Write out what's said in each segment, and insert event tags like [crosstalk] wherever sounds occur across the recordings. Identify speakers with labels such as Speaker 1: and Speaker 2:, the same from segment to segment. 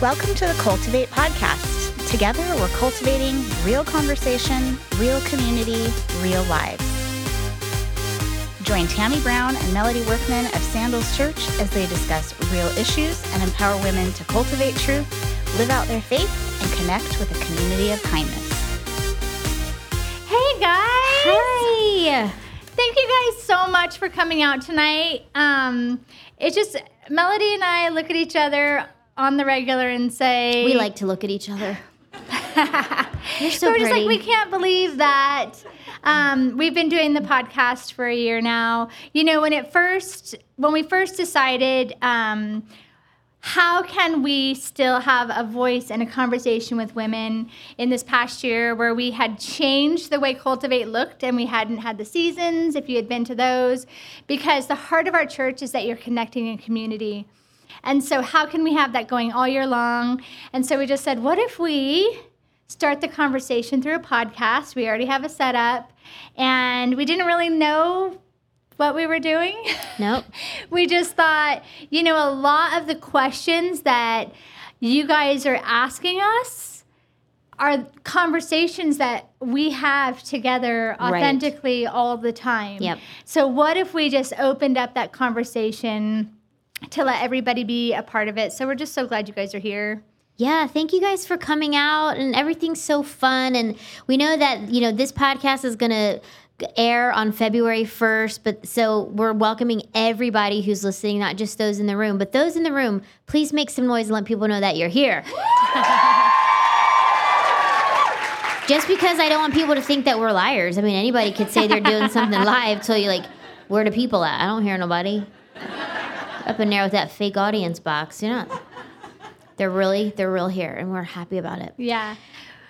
Speaker 1: Welcome to the Cultivate podcast. Together, we're cultivating real conversation, real community, real lives. Join Tammy Brown and Melody Workman of Sandals Church as they discuss real issues and empower women to cultivate truth, live out their faith, and connect with a community of kindness.
Speaker 2: Hey guys!
Speaker 3: Hi.
Speaker 2: Thank you guys so much for coming out tonight. Um, it's just Melody and I look at each other on the regular and say
Speaker 3: We like to look at each other. [laughs] You're so
Speaker 2: so we're just like we can't believe that um, we've been doing the podcast for a year now. You know, when it first when we first decided. Um, how can we still have a voice and a conversation with women in this past year where we had changed the way Cultivate looked and we hadn't had the seasons, if you had been to those? Because the heart of our church is that you're connecting in community. And so, how can we have that going all year long? And so, we just said, what if we start the conversation through a podcast? We already have a setup, and we didn't really know what we were doing.
Speaker 3: Nope. [laughs]
Speaker 2: we just thought, you know, a lot of the questions that you guys are asking us are conversations that we have together
Speaker 3: Right.
Speaker 2: authentically all the time.
Speaker 3: Yep.
Speaker 2: So, what if we just opened up that conversation to let everybody be a part of it? So, we're just so glad you guys are here.
Speaker 3: Yeah, thank you guys for coming out and everything's so fun and we know that, you know, this podcast is going to air on February 1st, but so we're welcoming everybody who's listening, not just those in the room, but those in the room, please make some noise and let people know that you're here. [laughs] just because I don't want people to think that we're liars. I mean, anybody could say they're doing something [laughs] live till you like, where the people at? I don't hear nobody. Up in there with that fake audience box, you know. They're really, they're real here, and we're happy about it.
Speaker 2: Yeah.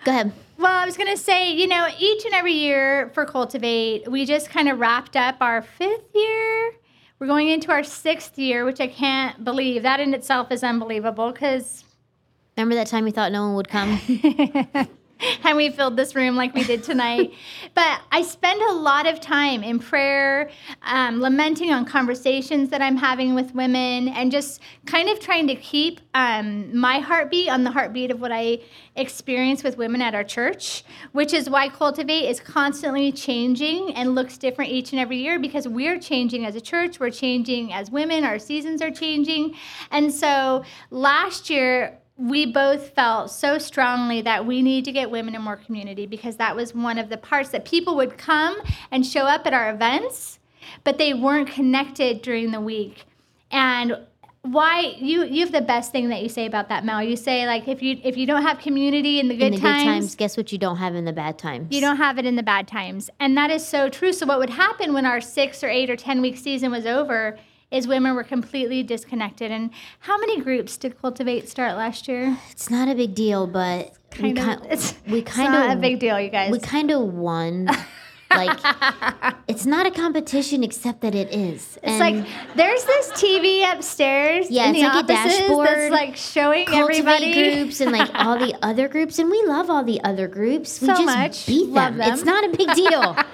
Speaker 3: Go ahead.
Speaker 2: Well, I was going to say, you know, each and every year for Cultivate, we just kind of wrapped up our fifth year. We're going into our sixth year, which I can't believe. That in itself is unbelievable because,
Speaker 3: Remember that time you thought no one would come? [laughs] [laughs]
Speaker 2: and we filled this room like we did tonight. [laughs] but I spend a lot of time in prayer, um, lamenting on conversations that I'm having with women, and just kind of trying to keep um, my heartbeat on the heartbeat of what I experience with women at our church, which is why Cultivate is constantly changing and looks different each and every year because we're changing as a church, we're changing as women, our seasons are changing. And so last year, we both felt so strongly that we need to get women in more community because that was one of the parts that people would come and show up at our events, but they weren't connected during the week. And why you you have the best thing that you say about that, Mel. You say like if you if you don't have community in the good
Speaker 3: in the
Speaker 2: times,
Speaker 3: good times, guess what you don't have in the bad times?
Speaker 2: you don't have it in the bad times. And that is so true. So, what would happen when our six or eight or 10 week season was over is women were completely disconnected. And how many groups did Cultivate start last year?
Speaker 3: It's not a big deal, but we
Speaker 2: Kind of.
Speaker 3: kind
Speaker 2: It's,
Speaker 3: we
Speaker 2: it's
Speaker 3: kind
Speaker 2: not
Speaker 3: of
Speaker 2: a big deal, you guys.
Speaker 3: we kind of won. [laughs] like it's not a competition, except that it is.
Speaker 2: it's like there's this TV upstairs
Speaker 3: Yeah,
Speaker 2: in
Speaker 3: it's
Speaker 2: the
Speaker 3: like a dashboard,
Speaker 2: that's like showing
Speaker 3: cultivate
Speaker 2: everybody.
Speaker 3: groups and like all the [laughs] other groups, and we love all the other groups. We
Speaker 2: So
Speaker 3: just
Speaker 2: much.
Speaker 3: beat
Speaker 2: Love
Speaker 3: them. It's not a big deal. [laughs]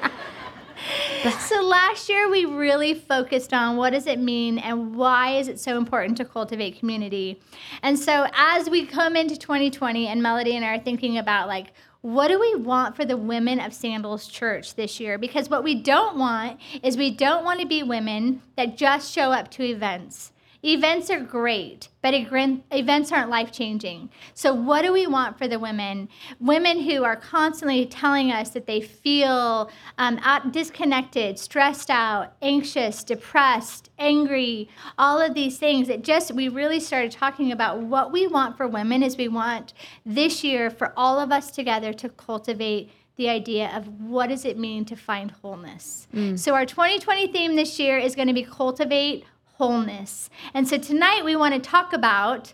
Speaker 3: [laughs]
Speaker 2: So last year we really focused on what does it mean and why is it so important to cultivate community. And so as we come into 2020 and Melody and I are thinking about like what do we want for the women of Sandals Church this year? Because what we don't want is we don't want to be women that just show up to events. Events are great, but events aren't life changing. So, what do we want for the women? Women who are constantly telling us that they feel um, out, disconnected, stressed out, anxious, depressed, angry, all of these things. It just, we really started talking about what we want for women is we want this year for all of us together to cultivate the idea of what does it mean to find wholeness. So our 2020 theme this year is going to be cultivate wholeness. And so tonight we want to talk about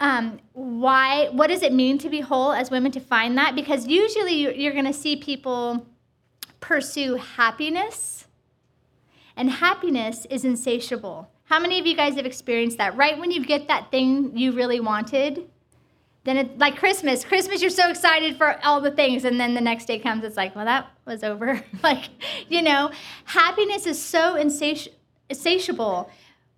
Speaker 2: um, why, what does it mean to be whole as women to find that? Because usually you- you're going to see people pursue happiness, and happiness is insatiable. How many of you guys have experienced that? Right when you get that thing you really wanted, then it like Christmas. Christmas, you're so excited for all the things, and then the next day comes, it's like, well, that was over. [laughs] like, you know, happiness is so insati- insatiable.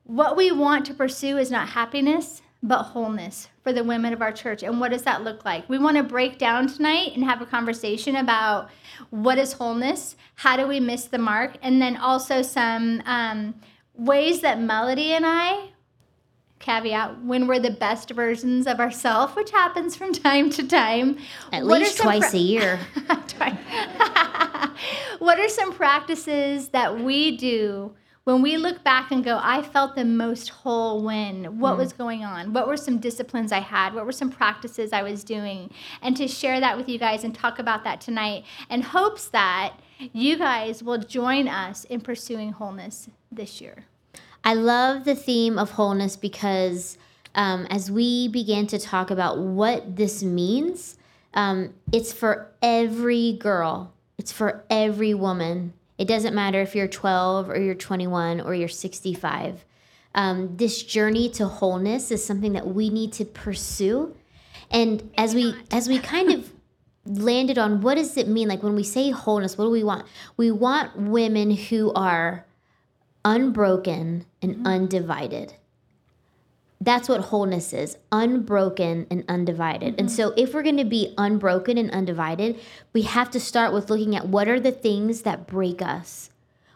Speaker 2: What we want to pursue is not happiness, but wholeness for the women of our church. And what does that look like? We want to break down tonight and have a conversation about what is wholeness, how do we miss the mark, and then also some um, ways that Melody and I caveat when we're the best versions of ourselves, which happens from time to time.
Speaker 3: At what least twice pra- a year. [laughs] [laughs]
Speaker 2: what are some practices that we do when we look back and go, I felt the most whole when, what mm. was going on? What were some disciplines I had? What were some practices I was doing? And to share that with you guys and talk about that tonight, and hopes that you guys will join us in pursuing wholeness this year.
Speaker 3: I love the theme of wholeness because um, as we began to talk about what this means, um, it's for every girl, it's for every woman. It doesn't matter if you're 12 or you're 21 or you're 65. Um, this journey to wholeness is something that we need to pursue. And as we as we kind of [laughs] landed on what does it mean like when we say wholeness what do we want we want women who are unbroken and mm-hmm. undivided. That's what wholeness is unbroken and undivided. Mm-hmm. And so, if we're going to be unbroken and undivided, we have to start with looking at what are the things that break us?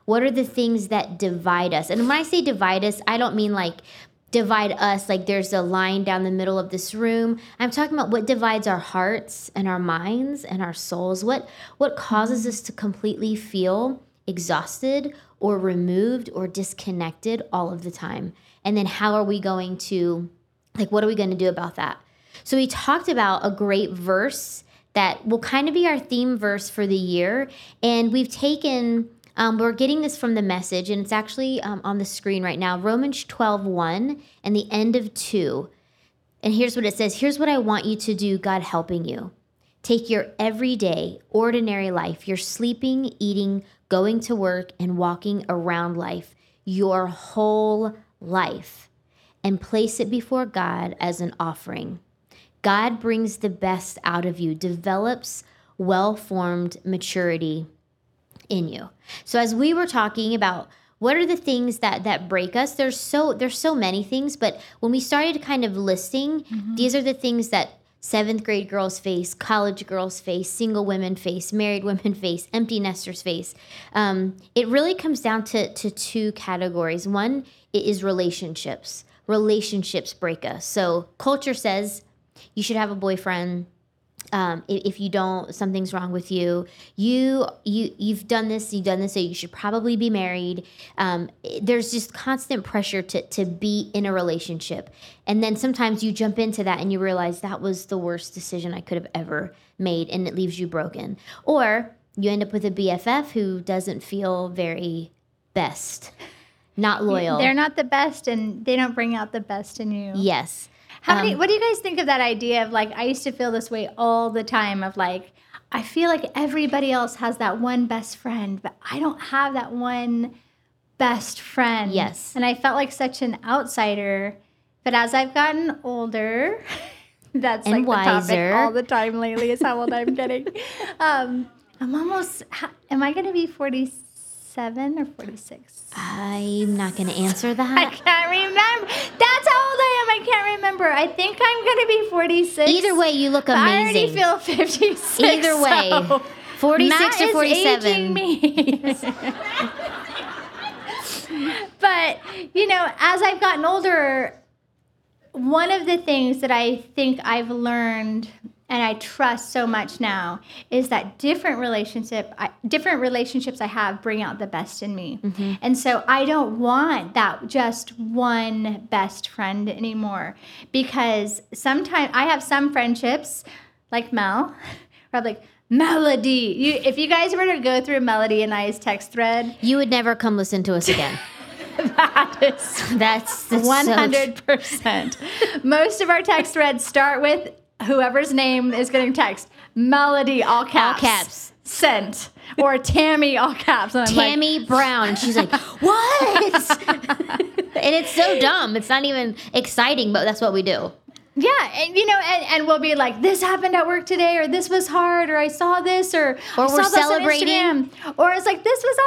Speaker 3: What are the things that divide us? And when I say divide us, I don't mean like divide us like there's a line down the middle of this room. I'm talking about what divides our hearts and our minds and our souls. What what causes us to completely feel exhausted or removed or disconnected all of the time. And then how are we going to, like, what are we going to do about that? So we talked about a great verse that will kind of be our theme verse for the year. And we've taken, um, we're getting this from the message, and it's actually um, on the screen right now Romans 12 1 and the end of 2. And here's what it says Here's what I want you to do, God helping you. Take your everyday, ordinary life, your sleeping, eating, going to work, and walking around life, your whole life, and place it before God as an offering. God brings the best out of you, develops well formed maturity in you. So, as we were talking about, what are the things that that break us there's so there's so many things but when we started kind of listing mm-hmm. these are the things that seventh grade girls face, college girls face, single women face, married women [laughs] face, empty nesters face. Um, it really comes down to, to two categories. One is relationships. Relationships break us. So culture says you should have a boyfriend, um, if, you don't, something's wrong with you. You you you've done this, you've done this, so you should probably be married. Um, there's just constant pressure to to be in a relationship, and then sometimes you jump into that and you realize that was the worst decision I could have ever made, and it leaves you broken. Or you end up with a BFF who doesn't feel very best, not loyal.
Speaker 2: They're not the best, and they don't bring out the best in you.
Speaker 3: Yes.
Speaker 2: How many, um, what do you guys think of that idea of like, I used to feel this way all the time of like, I feel like everybody else has that one best friend, but I don't have that one best friend.
Speaker 3: Yes.
Speaker 2: And I felt like such an outsider. But as I've gotten older, [laughs] that's
Speaker 3: and
Speaker 2: like
Speaker 3: wiser.
Speaker 2: the topic all the time lately is how old I'm getting. [laughs] Um, I'm almost, am I going to be 46? 47 or 46?
Speaker 3: I'm not going to answer [laughs] that.
Speaker 2: I can't remember. That's how old I am. I can't remember. I think I'm going to be 46.
Speaker 3: Either way, you look amazing. I
Speaker 2: already feel 56.
Speaker 3: Either way, so 46 Matt or 47.
Speaker 2: me. [laughs] but, you know, as I've gotten older, one of the things that I think I've learned and I trust so much now is that different relationship, I, different relationships I have bring out the best in me, mm-hmm. and so I don't want that just one best friend anymore because sometimes I have some friendships like Mel, [laughs] where I'm like. Melody, you, if you guys were to go through Melody and I's text thread,
Speaker 3: you would never come listen to us again. [laughs]
Speaker 2: that is
Speaker 3: that's
Speaker 2: one hundred percent. [laughs] Most of our text threads start with whoever's name is getting text, Melody, all caps.
Speaker 3: All caps.
Speaker 2: Sent. Or Tammy, all caps.
Speaker 3: Tammy like, Brown. She's like, [laughs] what? [laughs] and it's so dumb. It's not even exciting, but that's what we do.
Speaker 2: Yeah, and you know, and, and we'll be like, "This happened at work today," or "This was hard," or "I saw this," or
Speaker 3: or we're celebrating,
Speaker 2: or it's like, "This was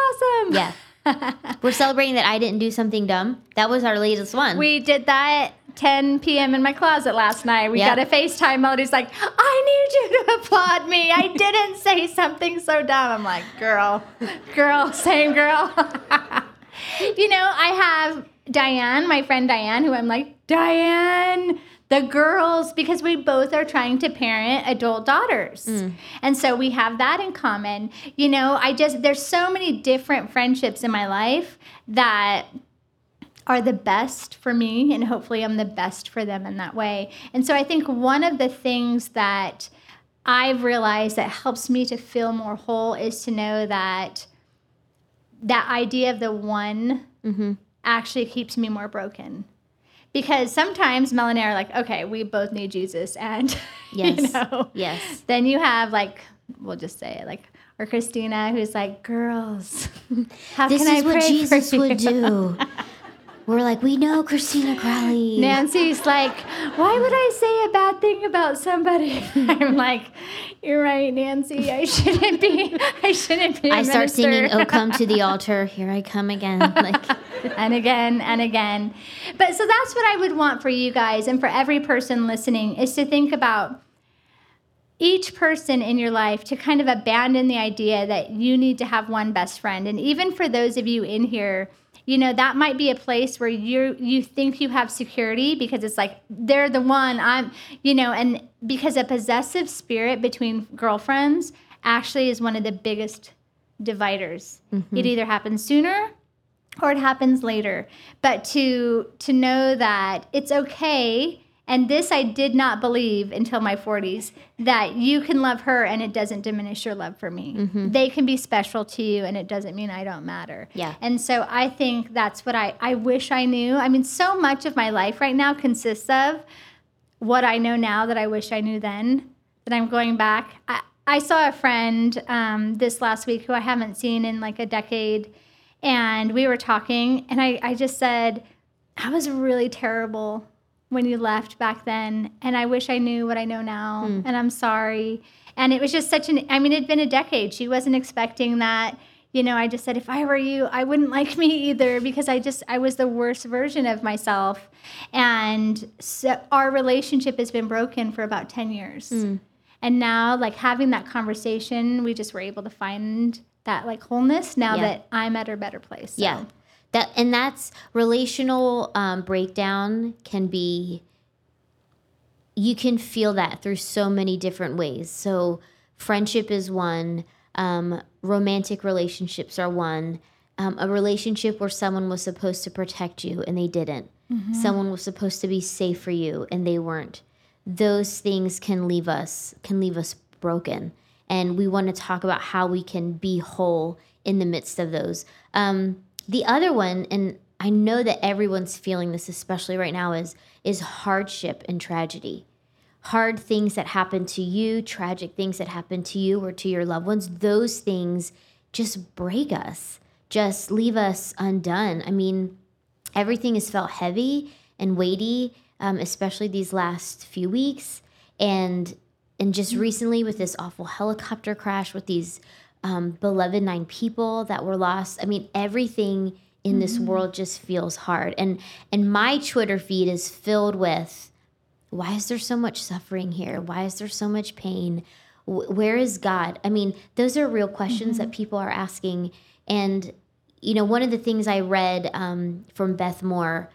Speaker 2: awesome."
Speaker 3: Yeah, [laughs] we're celebrating that I didn't do something dumb. That was our latest one.
Speaker 2: We did that 10 p.m. in my closet last night. We
Speaker 3: Yep.
Speaker 2: got a FaceTime. mode. He's like, I need you to applaud me. I didn't say something so dumb. I'm like, girl, girl, same girl. [laughs] you know, I have Diane, my friend Diane, who I'm like, Diane, the girls, because we both are trying to parent adult daughters. Mm. And so we have that in common. You know, I just, there's so many different friendships in my life that are the best for me and hopefully I'm the best for them in that way. And so I think one of the things that I've realized that helps me to feel more whole is to know that that idea of the one mm-hmm. actually keeps me more broken. Because sometimes Mel and I are like, okay, we both need Jesus. And, [laughs]
Speaker 3: Yes.
Speaker 2: you know,
Speaker 3: Yes.
Speaker 2: then you have like, we'll just say it, like, or Christina, who's like, girls, [laughs] how
Speaker 3: This
Speaker 2: can
Speaker 3: is
Speaker 2: I
Speaker 3: what
Speaker 2: pray
Speaker 3: Jesus
Speaker 2: for you? [laughs]
Speaker 3: We're like, we know Christina Crowley.
Speaker 2: Nancy's like, why would I say a bad thing about somebody? [laughs] I'm like, you're right, Nancy. I shouldn't be. I shouldn't be.
Speaker 3: I start singing, "Oh, come to the [laughs] altar." Here I come again. Like, [laughs]
Speaker 2: and again and again. But so that's what I would want for you guys and for every person listening is to think about each person in your life to kind of abandon the idea that you need to have one best friend. And even for those of you in here, you know, that might be a place where you you think you have security because it's like they're the one I'm, you know, and because a possessive spirit between girlfriends actually is one of the biggest dividers. It mm-hmm. either happens sooner or it happens later but to to know that it's okay and this I did not believe until my 40s that you can love her and it doesn't diminish your love for me. They can be special to you and it doesn't mean I don't matter.
Speaker 3: Yeah.
Speaker 2: And so I think that's what I I wish I knew. I mean so much of my life right now consists of what I know now that I wish I knew then, that I'm going back. I, I saw a friend um, this last week who I haven't seen in like a decade, and we were talking, and I, I just said, I was really terrible when you left back then, and I wish I knew what I know now, hmm. and I'm sorry. And it was just such an, I mean, it'd been a decade. She wasn't expecting that. You know, I just said, if I were you, I wouldn't [laughs] like me either because I just, I was the worst version of myself. And so our relationship has been broken for about 10 years. Hmm. And now, like having that conversation, we just were able to find that like wholeness now
Speaker 3: Yeah.
Speaker 2: that I'm at a better place. So.
Speaker 3: yeah, that and that's relational um, breakdown can be. You can feel that through so many different ways. So, friendship is one. Um, romantic relationships are one. Um, a relationship where someone was supposed to protect you and they didn't. Someone was supposed to be safe for you and they weren't. Those things can leave us can leave us broken, and we want to talk about how we can be whole in the midst of those. Um, the other one, and I know that everyone's feeling this, especially right now, is is hardship and tragedy hard things that happen to you, tragic things that happen to you or to your loved ones, those things just break us, just leave us undone. I mean, everything has felt heavy and weighty, um, especially these last few weeks, and and just recently with this awful helicopter crash with these um, beloved nine people that were lost. I mean, everything in this world just feels hard, and and my Twitter feed is filled with why is there so much suffering here? Why is there so much pain? Wh- Where is God? I mean, those are real questions that people are asking. And, you know, one of the things I read um, from Beth Moore,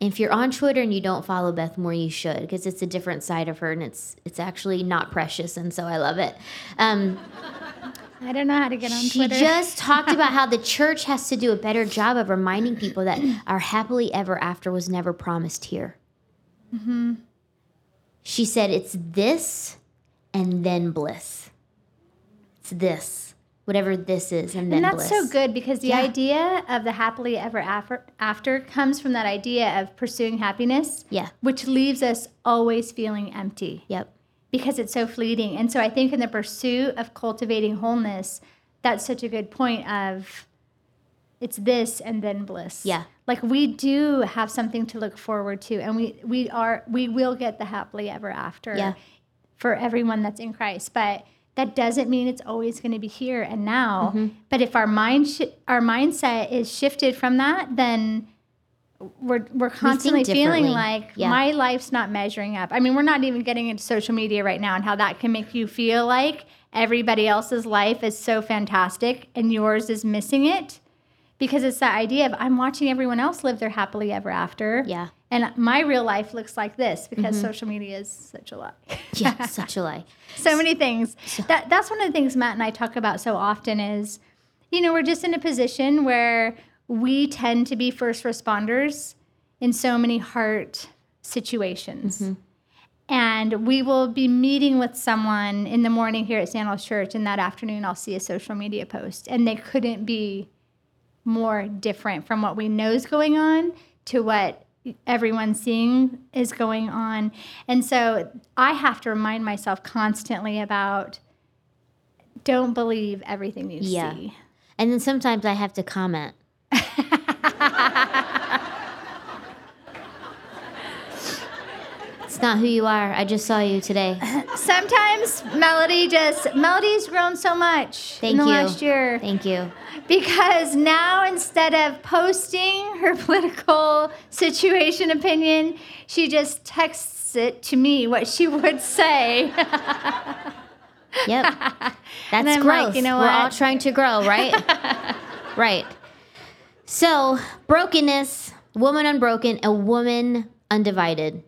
Speaker 3: if you're on Twitter and you don't follow Beth Moore, you should because it's a different side of her and it's it's actually not precious. And so I love it. Um,
Speaker 2: I don't know how to get on
Speaker 3: she
Speaker 2: Twitter.
Speaker 3: just talked [laughs] about how the church has to do a better job of reminding people that our happily ever after was never promised here. Mm-hmm. She said it's this and then bliss. It's this, whatever this is, and then
Speaker 2: and that's
Speaker 3: bliss.
Speaker 2: so good because the
Speaker 3: Yeah.
Speaker 2: idea of the happily ever after, after comes from that idea of pursuing happiness,
Speaker 3: Yeah.
Speaker 2: which leaves us always feeling empty
Speaker 3: Yep.
Speaker 2: Because it's so fleeting. And so I think in the pursuit of cultivating wholeness, that's such a good point of it's this and then bliss.
Speaker 3: Yeah.
Speaker 2: Like we do have something to look forward to and we we are we will get the happily ever after
Speaker 3: Yeah.
Speaker 2: for everyone that's in Christ. But that doesn't mean it's always going to be here and now.
Speaker 3: Mm-hmm.
Speaker 2: But if our mind shi our mindset is shifted from that, then we're we're constantly feeling like
Speaker 3: Yeah.
Speaker 2: my life's not measuring up. I mean, we're not even getting into social media right now and how that can make you feel like everybody else's life is so fantastic and yours is missing it. Because it's that idea of I'm watching everyone else live their happily ever after.
Speaker 3: Yeah.
Speaker 2: And my real life looks like this because
Speaker 3: Mm-hmm.
Speaker 2: social media is such a lie.
Speaker 3: Yeah, such a lie. [laughs]
Speaker 2: so many things. That that's one of the things Matt and I talk about so often is, you know, we're just in a position where we tend to be first responders in so many heart situations. Mm-hmm. And we will be meeting with someone in the morning here at Sandals Church, and that afternoon I'll see a social media post, and they couldn't be more different from what we know is going on to what everyone's seeing is going on. And so I have to remind myself constantly about don't believe everything you
Speaker 3: Yeah.
Speaker 2: see.
Speaker 3: And then sometimes I have to comment. [laughs] it's not who you are. I just saw you today. [laughs]
Speaker 2: Sometimes Melody just Melody's grown so much
Speaker 3: Thank
Speaker 2: in the
Speaker 3: you.
Speaker 2: last year
Speaker 3: Thank you.
Speaker 2: because now instead of posting her [laughs] political situation opinion, she just texts it to me what she would say.
Speaker 3: Yep. That's growth.
Speaker 2: like, you know
Speaker 3: We're all trying to grow, right? right. So, brokenness, woman unbroken, a woman undivided.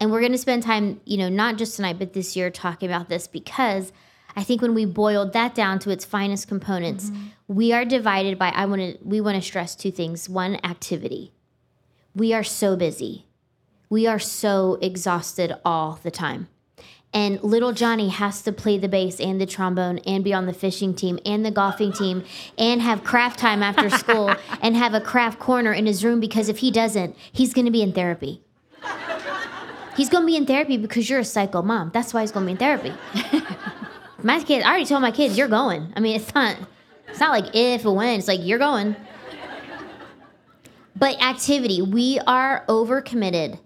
Speaker 3: And we're going to spend time, you know, not just tonight, but this year talking about this because I think when we boiled that down to its finest components,
Speaker 2: Mm-hmm.
Speaker 3: we are divided by I want to we want to stress two things. One, activity. We are so busy. We are so exhausted all the time. And little Johnny has to play the bass and the trombone and be on the fishing team and the golfing team and have craft time after school [laughs] and have a craft corner in his room because if he doesn't, he's going to be in therapy. He's going to be in therapy because you're a psycho mom. That's why he's going to be in therapy. [laughs] my kids, I already told my kids, you're going. I mean, it's not, it's not like if or when. It's like you're going. But activity, we are overcommitted.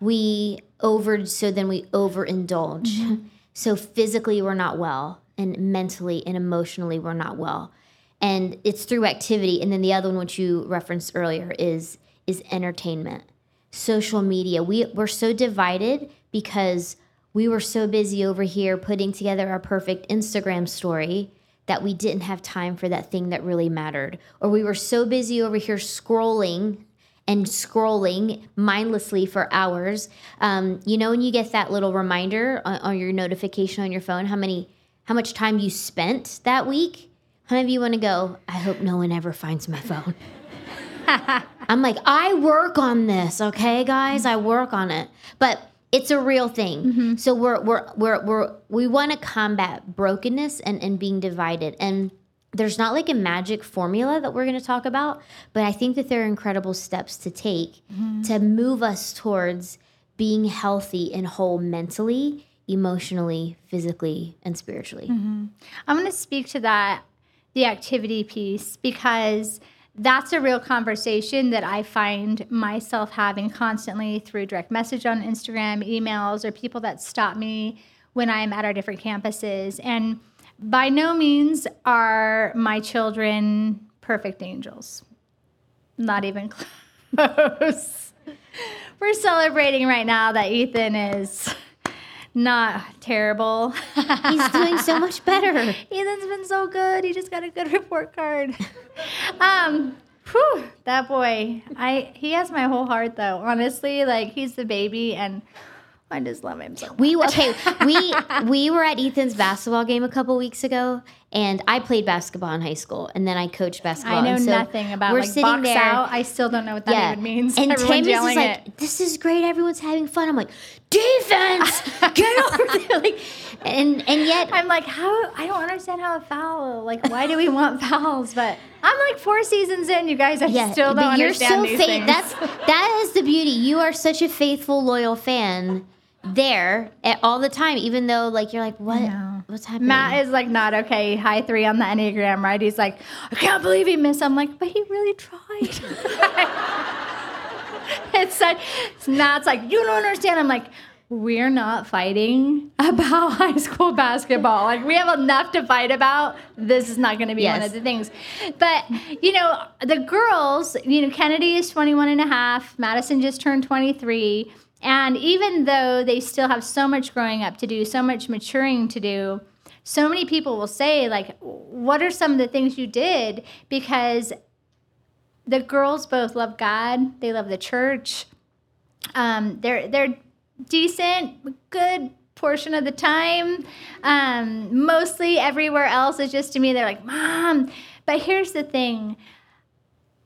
Speaker 3: We over so then we overindulge. Mm-hmm. So physically we're not well and mentally and emotionally we're not well. And it's through activity and then the other one which you referenced earlier is is entertainment. Social media. We we're so divided because we were so busy over here putting together our perfect Instagram story that we didn't have time for that thing that really mattered. Or we were so busy over here scrolling and scrolling mindlessly for hours. Um, you know, when you get that little reminder on, on your notification on your phone, how many, how much time you spent that week? How many of you want to go? I hope no one ever finds my phone. [laughs] I'm like, I work on this, okay, guys. I work on it, but it's a real thing. So we're we're we're we're we want to combat brokenness and and being divided and. There's not like a magic formula that we're going to talk about, but I think that there are incredible steps to take mm-hmm. to move us towards being healthy and whole mentally, emotionally, physically, and spiritually. Mm-hmm.
Speaker 2: I'm going to speak to that, the activity piece, because that's a real conversation that I find myself having constantly through direct message on Instagram, emails, or people that stop me when I'm at our different campuses. And by no means are my children perfect angels. Not even [laughs] close. We're celebrating right now that Ethan is not terrible.
Speaker 3: He's doing so [laughs] much better.
Speaker 2: Ethan's been so good. He just got a good report card. [laughs] um, whew, that boy. I he has my whole heart though. Honestly, like he's the baby and I just love him so.
Speaker 3: We okay. [laughs] We we were at Ethan's basketball game a couple weeks ago, and I played basketball in high school, and then I coached basketball.
Speaker 2: I know
Speaker 3: so
Speaker 2: nothing about
Speaker 3: we're
Speaker 2: like
Speaker 3: sitting
Speaker 2: box
Speaker 3: there.
Speaker 2: out. I still don't know what that
Speaker 3: yeah,
Speaker 2: even means.
Speaker 3: and
Speaker 2: Everyone's
Speaker 3: Tammy's is like,
Speaker 2: it.
Speaker 3: "This is great. Everyone's having fun." I'm like, "Defense, [laughs] get over there!" Like, and and yet
Speaker 2: I'm like, how? I don't understand how a foul. Like, why do we want fouls? But I'm like four seasons in, you guys. I
Speaker 3: yeah,
Speaker 2: still don't
Speaker 3: but you're
Speaker 2: understand
Speaker 3: so
Speaker 2: these
Speaker 3: faith.
Speaker 2: things.
Speaker 3: That's that is the beauty. You are such a faithful, loyal fan there at, all the time, even though like you're like, what? What's happening?
Speaker 2: Matt is like not okay. High three on the enneagram, right? He's like, I can't believe he missed. I'm like, but he really tried. [laughs] it's such. Matt's like, you don't understand. I'm like, we're not fighting about [laughs] high school basketball. Like we have enough to fight about. This is not going to be one of the things. But, you know, the girls, you know, Kennedy is 21 and a half, Madison just turned 23. And even though they still have so much growing up to do, so much maturing to do, so many people will say, like, what are some of the things you did? Because the girls both love God, they love the church. Um, they're they're decent, good portion of the time. Um, mostly everywhere else is just to me, they're like, Mom. But here's the thing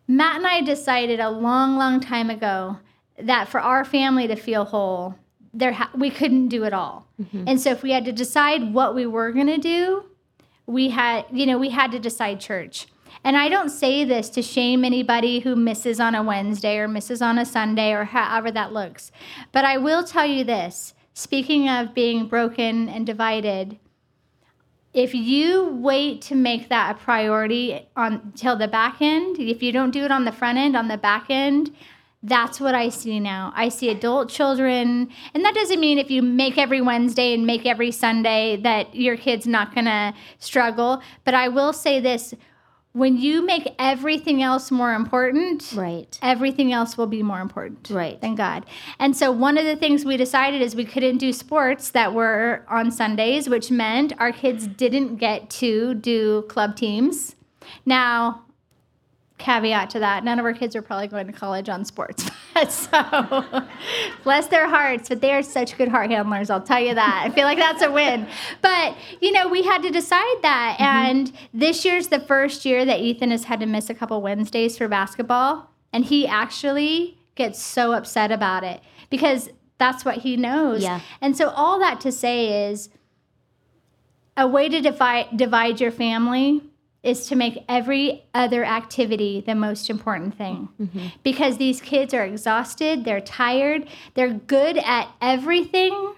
Speaker 2: Matt and I decided a long, long time ago that for our family to feel whole, there ha- we couldn't do it all. Mm-hmm. And so if we had to decide what we were going to do, we had, you know, we had to decide church. And I don't say this to shame anybody who misses on a Wednesday or misses on a Sunday or however that looks. But I will tell you this speaking of being broken and divided, if you wait to make that a priority until the back end, if you don't do it on the front end, on the back end, that's what I see now. I see adult children, and that doesn't mean if you make every Wednesday and make every Sunday that your kid's not gonna struggle. But I will say this when you make everything else more important,
Speaker 3: Right.
Speaker 2: everything else will be more important
Speaker 3: Right.
Speaker 2: than God. And so one of the things we decided is we couldn't do sports that were on Sundays, which meant our kids didn't get to do club teams. Now, caveat to that, none of our kids are probably going to college on sports. [laughs] so bless their hearts, but they are such good heart handlers, I'll tell you that. I feel like that's a win. But, you know, we had to decide that. Mm-hmm. And this year's the first year that Ethan has had to miss a couple Wednesdays for basketball. And he actually gets so upset about it because that's what he knows.
Speaker 3: Yeah.
Speaker 2: And so all that to say is a way to divide divide your family is to make every other activity the most important thing. Mm-hmm. Because these kids are exhausted, they're tired, they're good at everything,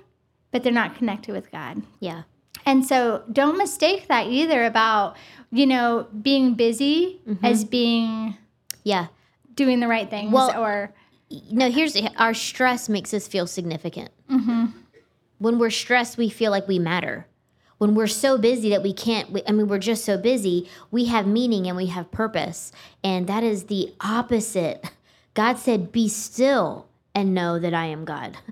Speaker 2: but they're not connected with God.
Speaker 3: Yeah.
Speaker 2: And so don't mistake that either about, you know, being busy mm-hmm. as being
Speaker 3: Yeah.
Speaker 2: doing the right things
Speaker 3: Well-
Speaker 2: or
Speaker 3: No, here's our stress makes us feel significant. Mm-hmm. When we're stressed, we feel like we matter. When we're so busy that we can't, we, I mean, we're just so busy, we have meaning and we have purpose. And that is the opposite. God said, Be still and know that I am God. [laughs]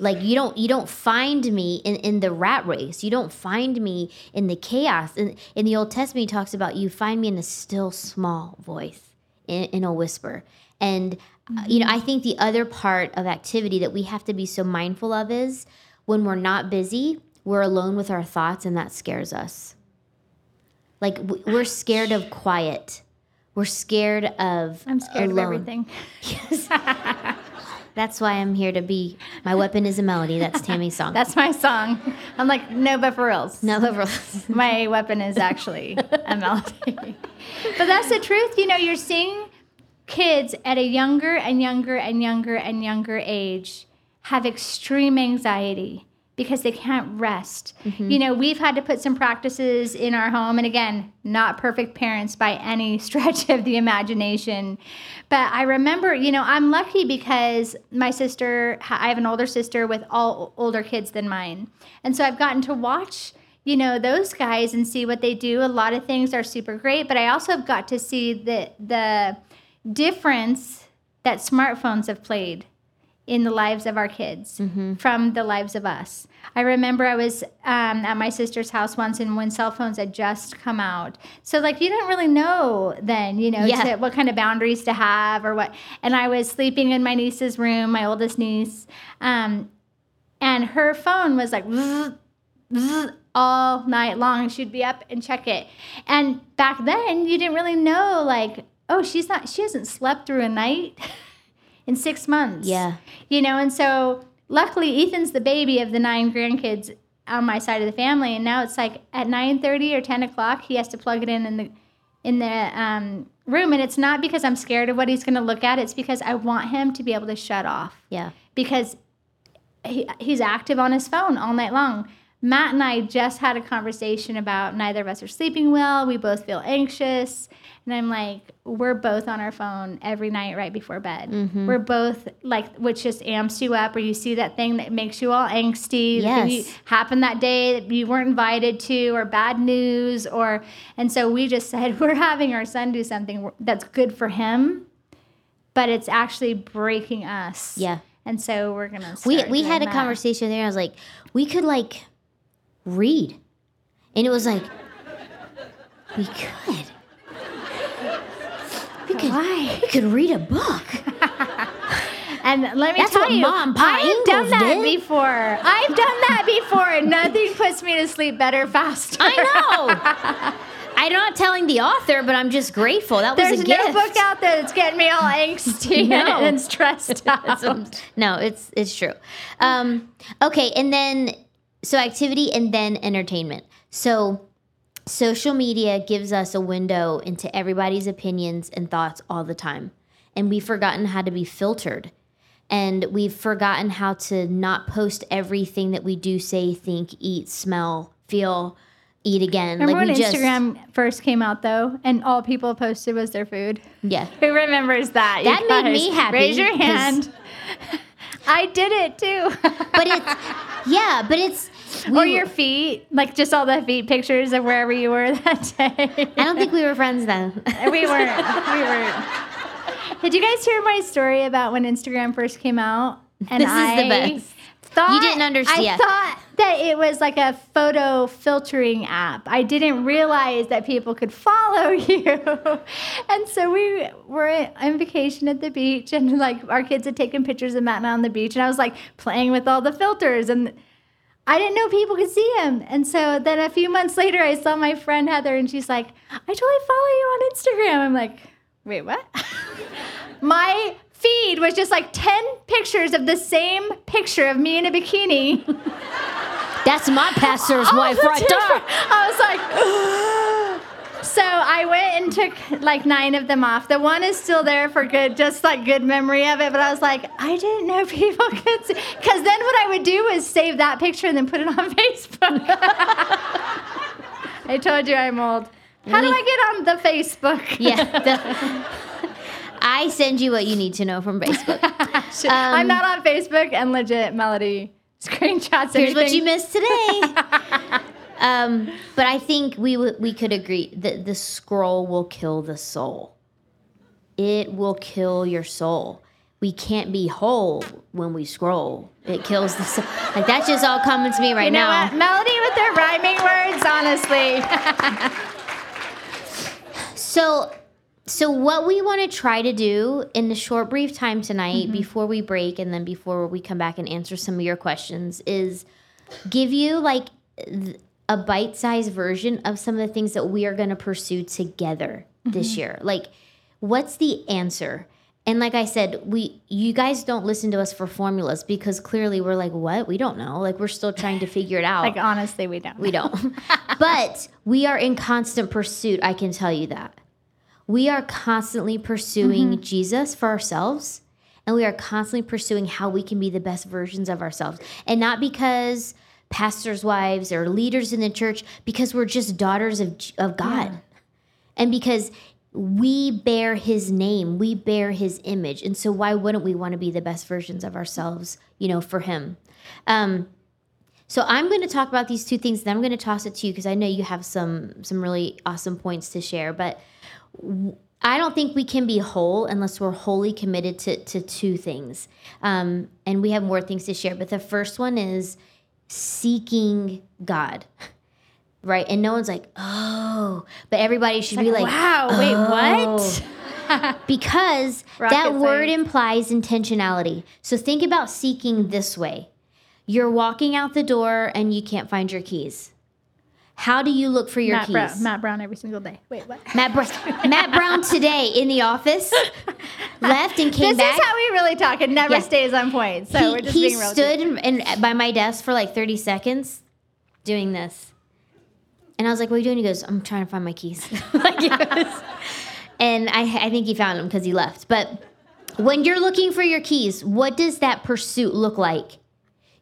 Speaker 3: Like you don't you don't find me in, in the rat race. You don't find me in the chaos. In, in the Old Testament, he talks about you find me in a still small voice, in, in a whisper. And uh, you know, I think the other part of activity that we have to be so mindful of is when we're not busy, we're alone with our thoughts, and that scares us. Like we're scared of quiet. We're scared of.
Speaker 2: I'm scared
Speaker 3: alone.
Speaker 2: of everything. [laughs] Yes.
Speaker 3: That's why I'm here to be. My weapon is a melody. That's Tammy's song.
Speaker 2: That's my song. I'm like, no, but for reals.
Speaker 3: no, but for reals. [laughs]
Speaker 2: my weapon is actually a melody. but that's the truth. You know, you're seeing kids at a younger and younger and younger and younger age have extreme anxiety because they can't rest. Mm-hmm. You know, we've had to put some practices in our home. And again, not perfect parents by any [laughs] stretch of the imagination. But I remember, you know, I'm lucky because my sister, I have an older sister with all older kids than mine. And so I've gotten to watch you know those guys and see what they do a lot of things are super great but i also have got to see the the difference that smartphones have played in the lives of our kids from the lives of us i remember i was um, at my sister's house once and when cell phones had just come out so like you don't really know then you know
Speaker 3: Yeah.
Speaker 2: to, what kind of boundaries to have or what and i was sleeping in my niece's room my oldest niece um, and her phone was like all night long. She'd be up and check it. And back then, you didn't really know, like, oh, she's not, she hasn't slept through a night [laughs] in six months.
Speaker 3: Yeah.
Speaker 2: You know, and so luckily, Ethan's the baby of the nine grandkids on my side of the family. And now it's like at 9.30 or 10 o'clock, he has to plug it in in the, in the um, room. And it's not because I'm scared of what he's going to look at. It's because I want him to be able to shut off
Speaker 3: yeah.
Speaker 2: because he, he's active on his phone all night long. Matt and I just had a conversation about neither of us are sleeping well. We both feel anxious. And I'm like, we're both on our phone every night right before bed.
Speaker 3: Mm-hmm.
Speaker 2: We're both like, which just amps you up, or you see that thing that makes you all angsty. that you-
Speaker 3: Yes.
Speaker 2: happened that day that you weren't invited to, or bad news, or, and so we just [laughs] said, we're having our son do something that's good for him, but it's actually breaking us.
Speaker 3: Yeah.
Speaker 2: And so we're going to
Speaker 3: we we had a conversation there. I was like, we could like read, and it was like, we could. We could,
Speaker 2: Why?
Speaker 3: we could read a book.
Speaker 2: And let me
Speaker 3: That's
Speaker 2: tell you,
Speaker 3: Mom Pa
Speaker 2: I have done that
Speaker 3: did.
Speaker 2: before. I've done that before, and [laughs] nothing puts me to sleep better faster.
Speaker 3: I know. [laughs] I'm not telling the author, but I'm just grateful. That was
Speaker 2: There's
Speaker 3: a
Speaker 2: no
Speaker 3: gift.
Speaker 2: book out there that's getting me all angsty
Speaker 3: No.
Speaker 2: and stressed [laughs] out.
Speaker 3: No, it's it's true. Um, okay, and then so activity and then entertainment. So social media gives us a window into everybody's opinions and thoughts all the time, and we've forgotten how to be filtered, and we've forgotten how to not post everything that we do, say, think, eat, smell, feel, eat again.
Speaker 2: Remember when
Speaker 3: we just
Speaker 2: Instagram first came out, though, and all people posted was their food?
Speaker 3: yeah. [laughs]
Speaker 2: Who remembers that? you
Speaker 3: That made me happy,
Speaker 2: Raise your hand. [laughs] I did it too.
Speaker 3: But it's yeah, but it's
Speaker 2: or your feet, like just all the feet pictures of wherever you were [laughs] that day.
Speaker 3: I don't think we were friends then.
Speaker 2: we weren't. We weren't. Did you guys hear my story about when Instagram first came out? And
Speaker 3: This is the
Speaker 2: I
Speaker 3: best.
Speaker 2: Thought,
Speaker 3: You didn't understand.
Speaker 2: I thought that it was like a photo filtering app. I didn't realize that people could follow [laughs] you. and so we were on vacation at the beach, and like our kids had taken pictures of Matt and I on the beach, and I was like playing with all the filters and. I didn't know people could see him. And so then a few months later, I saw my friend Heather, and she's like, I totally follow you on Instagram. I'm like, wait, what? [laughs] my feed was just like 10 pictures of the same picture of me in a bikini.
Speaker 3: That's my pastor's
Speaker 2: all [laughs] oh,
Speaker 3: wife
Speaker 2: the
Speaker 3: right [laughs]
Speaker 2: different-
Speaker 3: there.
Speaker 2: I was like, so I went and took like nine of them off. The one is still there for good, just like good memory of it. But I was like, I didn't know [laughs] people could see. Because then what I would do is save that picture and then put it on Facebook. I told you I'm old. How do I get on the Facebook?
Speaker 3: Yeah. the- I send you what you need to know from Facebook. [laughs]
Speaker 2: I'm
Speaker 3: Um,
Speaker 2: not on Facebook and legit Melody screenshots.
Speaker 3: Here's what
Speaker 2: anything.
Speaker 3: you missed today. [laughs] um, but I think we w- we could agree that the scroll will kill the soul. It will kill your soul. We can't be whole when we scroll. It kills the soul. Like that's just all coming to me right
Speaker 2: You know
Speaker 3: now.
Speaker 2: what? Melody with their rhyming words, honestly. [laughs]
Speaker 3: So, so what we want to try to do in the short, brief time tonight,
Speaker 2: Mm-hmm.
Speaker 3: before we break, and then before we come back and answer some of your questions, is give you like a bite-sized version of some of the things that we are going to pursue together this
Speaker 2: Mm-hmm.
Speaker 3: year. Like, what's the answer? And like I said, we you guys don't listen to us for formulas because clearly we're like, what? We don't know. Like we're still trying to figure it [laughs] out.
Speaker 2: like, honestly, we don't.
Speaker 3: We don't. [laughs] but we are in constant pursuit, I can tell you that. We are constantly pursuing Jesus for ourselves, and we are constantly pursuing how we can be the best versions of ourselves. And not because pastors' wives or leaders in the church, because we're just daughters of, of God. And because we bear his name, we bear his image. And so why wouldn't we want to be the best versions of ourselves, you know, for him? Um, so I'm going to talk about these two things, and I'm going to toss it to you because I know you have some some really awesome points to share. But I don't think we can be whole unless we're wholly committed to to two things. Um, and we have more things to share. But the first one is seeking God, [laughs] right? And no one's like, oh, but everybody should be like,
Speaker 2: wow, wait,
Speaker 3: "Oh."
Speaker 2: what? [laughs] [laughs]
Speaker 3: because
Speaker 2: Rocket
Speaker 3: that word implies intentionality. So think about seeking this way. You're walking out the door and you can't find your keys. How do you look for your
Speaker 2: Matt
Speaker 3: keys?
Speaker 2: Brown, Matt Brown every single day. Wait, what?
Speaker 3: Matt, Br- [laughs] Matt Brown today in the office left and came
Speaker 2: This
Speaker 3: back.
Speaker 2: This is how we really talk. It never
Speaker 3: Yeah.
Speaker 2: stays on point. So
Speaker 3: he
Speaker 2: we're just
Speaker 3: he
Speaker 2: being real. you.
Speaker 3: stood in, in, by my desk for like 30 seconds doing this. And I was like, what are you doing? He goes, I'm trying to find my keys. [laughs] like was- and I, I think he found them because he left. But when you're looking for your keys, what does that pursuit look like?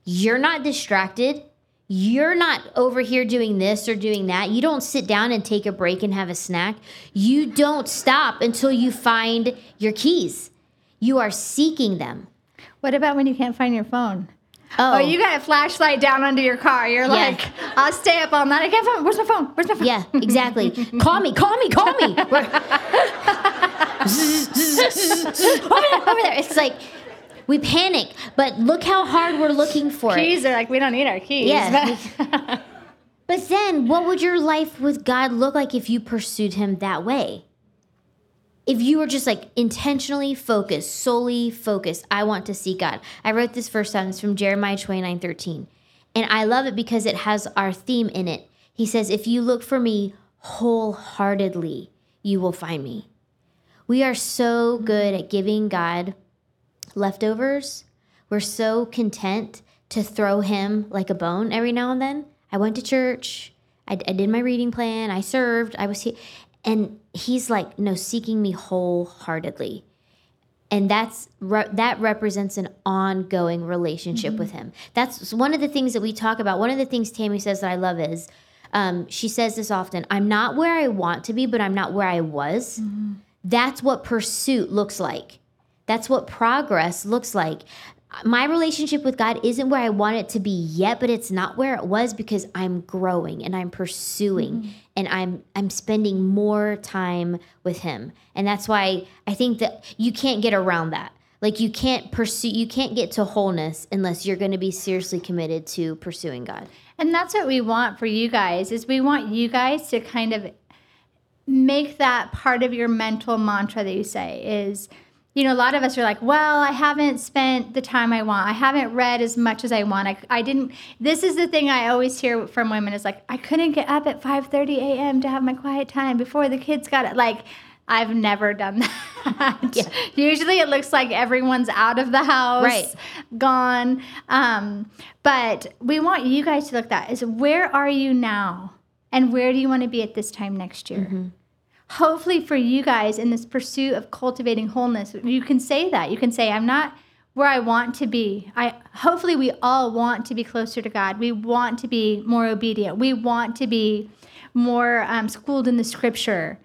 Speaker 3: You're not distracted. You're not over here doing this or doing that. You don't sit down and take a break and have a snack. You don't stop until you find your keys. You are seeking them.
Speaker 2: What about when you can't find your phone?
Speaker 3: Oh,
Speaker 2: Oh, you got a flashlight down under your car. You're like, I'll stay up all night. I can't find. Where's my phone? Where's my phone?
Speaker 3: yeah, exactly. [laughs] call me, call me, call me. [laughs] [laughs] Over there, over there. It's like we panic, but look how hard we're looking for it.
Speaker 2: Keys are like we don't need our keys.
Speaker 3: Yeah.
Speaker 2: but- [laughs]
Speaker 3: But then, what would your life with God look like if you pursued Him that way? If you were just like intentionally focused, solely focused, I want to see God. I wrote this first sentence from Jeremiah 29 13. And I love it because it has our theme in it. He says, If you look for me wholeheartedly, you will find me. We are so good at giving God leftovers. We're so content to throw him like a bone every now and then. I went to church. I, I did my reading plan. I served. I was here. And he's like, no, seeking me wholeheartedly. And that's re- that represents an ongoing relationship with him. That's one of the things that we talk about. One of the things Tammy says that I love is um, she says this often I'm not where I want to be, but I'm not where I was. That's what pursuit looks like. That's what progress looks like. My relationship with God isn't where I want it to be yet, but it's not where it was because I'm growing and I'm pursuing mm-hmm. and I'm I'm spending more time with him. And that's why I think that you can't get around that. Like you can't pursue you can't get to wholeness unless you're going to be seriously committed to pursuing God.
Speaker 2: And that's what we want for you guys is we want you guys to kind of make that part of your mental mantra that you say is you know a lot of us are like well i haven't spent the time i want. I haven't read as much as i want. I, I didn't this is the thing i always hear from women is like i couldn't get up at 5.30 a.m to have my quiet time before the kids got it. Like i've never done [laughs] that. Usually it looks like everyone's out of the house
Speaker 3: Right.
Speaker 2: gone. Um, but we want you guys to look at that is where are you now? And where do you want to be at this time next year hopefully for you guys in this pursuit of cultivating wholeness you can say that. You can say i'm not where i want to be. I hopefully we all want to be closer to god. We want to be more obedient. We want to be more um, schooled in the scripture.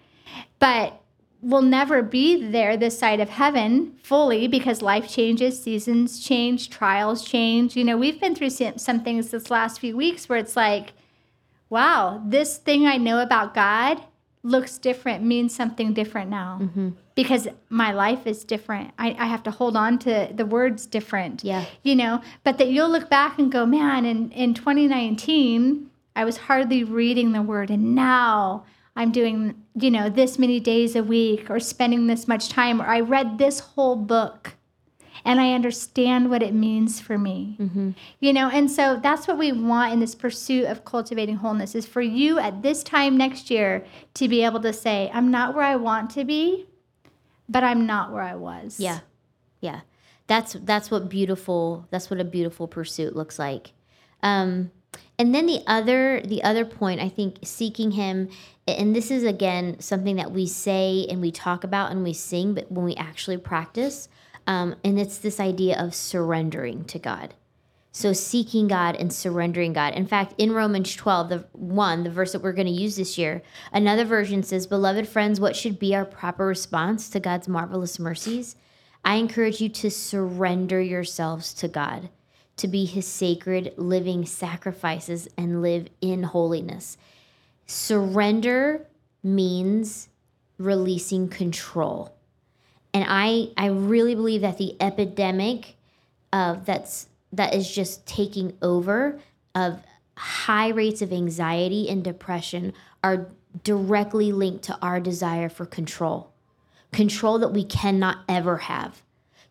Speaker 2: But we'll never be there this side of heaven fully because life changes seasons change trials change. You know we've been through some, some things this last few weeks where it's like wow, this thing I know about God looks different, means something different now. Mm-hmm. Because my life is different. I, I have to hold on to the words different.
Speaker 3: Yeah.
Speaker 2: You know, but that you'll look back and go, man, in, in 2019, I was hardly reading the word. And now I'm doing, you know, this many days a week or spending this much time, or I read this whole book and I understand what it means for me. You know, and so that's what we want in this pursuit of cultivating wholeness is for you at this time next year to be able to say, I'm not where I want to be, but I'm not where I was.
Speaker 3: Yeah. Yeah. That's that's what beautiful that's what a beautiful pursuit looks like. Um and then the other the other point I think seeking him and this is again something that we say and we talk about and we sing but when we actually practice um, and it's this idea of surrendering to God. So seeking God and surrendering God. In fact, in Romans 12, the one, the verse that we're going to use this year, another version says, Beloved friends, what should be our proper response to God's marvelous mercies? I encourage you to surrender yourselves to God, to be his sacred living sacrifices and live in holiness. Surrender means releasing control. And I, I really believe that the epidemic of that's that is just taking over of high rates of anxiety and depression are directly linked to our desire for control. Control that we cannot ever have.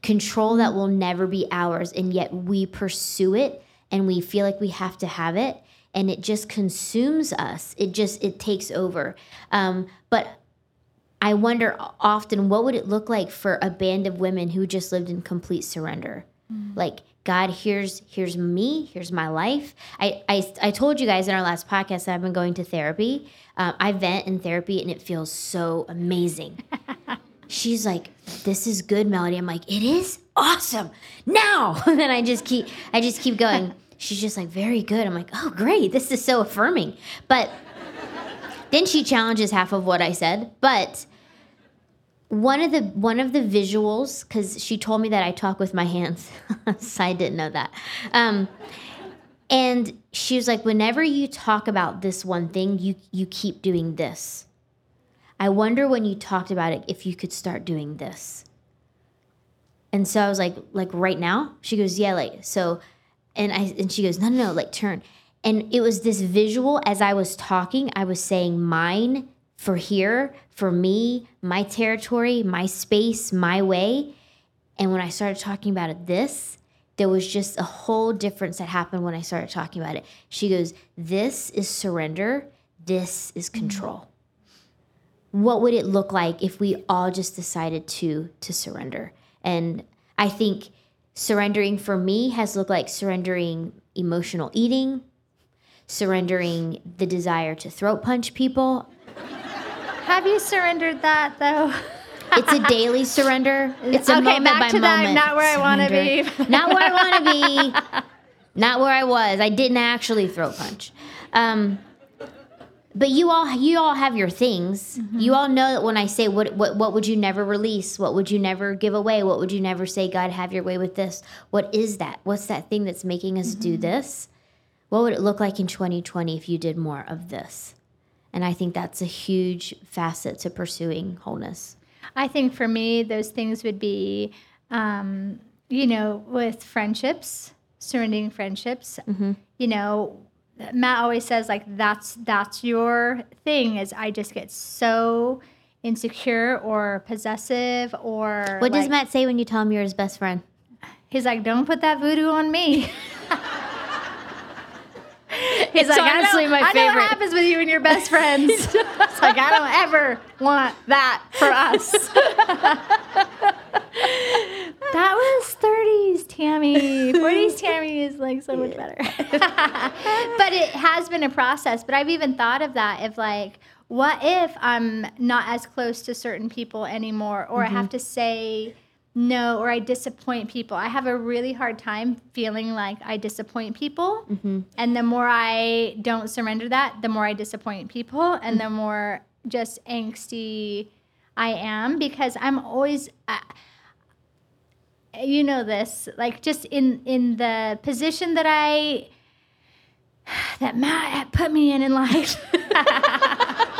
Speaker 3: Control that will never be ours and yet we pursue it and we feel like we have to have it and it just consumes us. It just it takes over. Um, but I wonder often what would it look like for a band of women who just lived in complete surrender? Like God, here's here's me, here's my life. I, I I told you guys in our last podcast that I've been going to therapy. Um, I vent in therapy and it feels so amazing. [laughs] She's like, "This is good, Melody." I'm like, "It is awesome." Now, [laughs] and then I just keep I just keep going. she's just like, very good. I'm like, oh, great. This is so affirming. But then she challenges half of what I said. But one of the one of the visuals because she told me that I talk with my hands. so [laughs] I didn't know that. Um, and she was like, whenever you talk about this one thing, you you keep doing this. I wonder when you talked about it if you could start doing this. And so I was like, like right now? She goes, yeah, like so. And I and she goes, no, no, no, like turn. And it was this visual as I was talking. I was saying mine for here, for me, my territory, my space, my way. And when I started talking about it, this, there was just a whole difference that happened when I started talking about it. She goes, This is surrender, this is control. Mm-hmm. What would it look like if we all just decided to to surrender? And I think surrendering for me has looked like surrendering emotional eating, surrendering the desire to throat punch people.
Speaker 2: Have you surrendered that though?
Speaker 3: It's a daily surrender. It's a
Speaker 2: okay,
Speaker 3: moment
Speaker 2: back
Speaker 3: by
Speaker 2: to that. Not where I want to be.
Speaker 3: Not where I want to be. Not where I was. I didn't actually throat punch. Um, but you all, you all have your things.
Speaker 2: Mm-hmm.
Speaker 3: You all know that when I say what, what, what would you never release? What would you never give away? What would you never say? God, have your way with this. What is that? What's that thing that's making us do
Speaker 2: Mm-hmm.
Speaker 3: this? What would it look like in 2020 if you did more of this? And I think that's a huge facet to pursuing wholeness.
Speaker 2: I think for me, those things would be, um, you know, with friendships, surrendering friendships. You know, Matt always says like that's that's your thing. Is I just get so insecure or possessive or
Speaker 3: What does Matt say when you tell him you're his best friend?
Speaker 2: He's like, don't put that voodoo on me. [laughs] [laughs] He's like,
Speaker 3: honestly
Speaker 2: honestly,
Speaker 3: my
Speaker 2: my I know what happens with you and your best [laughs] friends. it's like I don't ever want that for us. [laughs] that was 30s Tammy. 40s Tammy is like so much better. but it has been a process. But I've even thought of that if like, what if I'm not as close to certain people anymore, or I have mm-hmm. to say no, or I disappoint people? I have a really hard time feeling like I disappoint people. Mm-hmm. And the more I don't surrender that, the more I disappoint people, and the more just angsty I am because I'm always. I, you know this like just in in the position that i [sighs] that matt put me in in life [laughs] [laughs]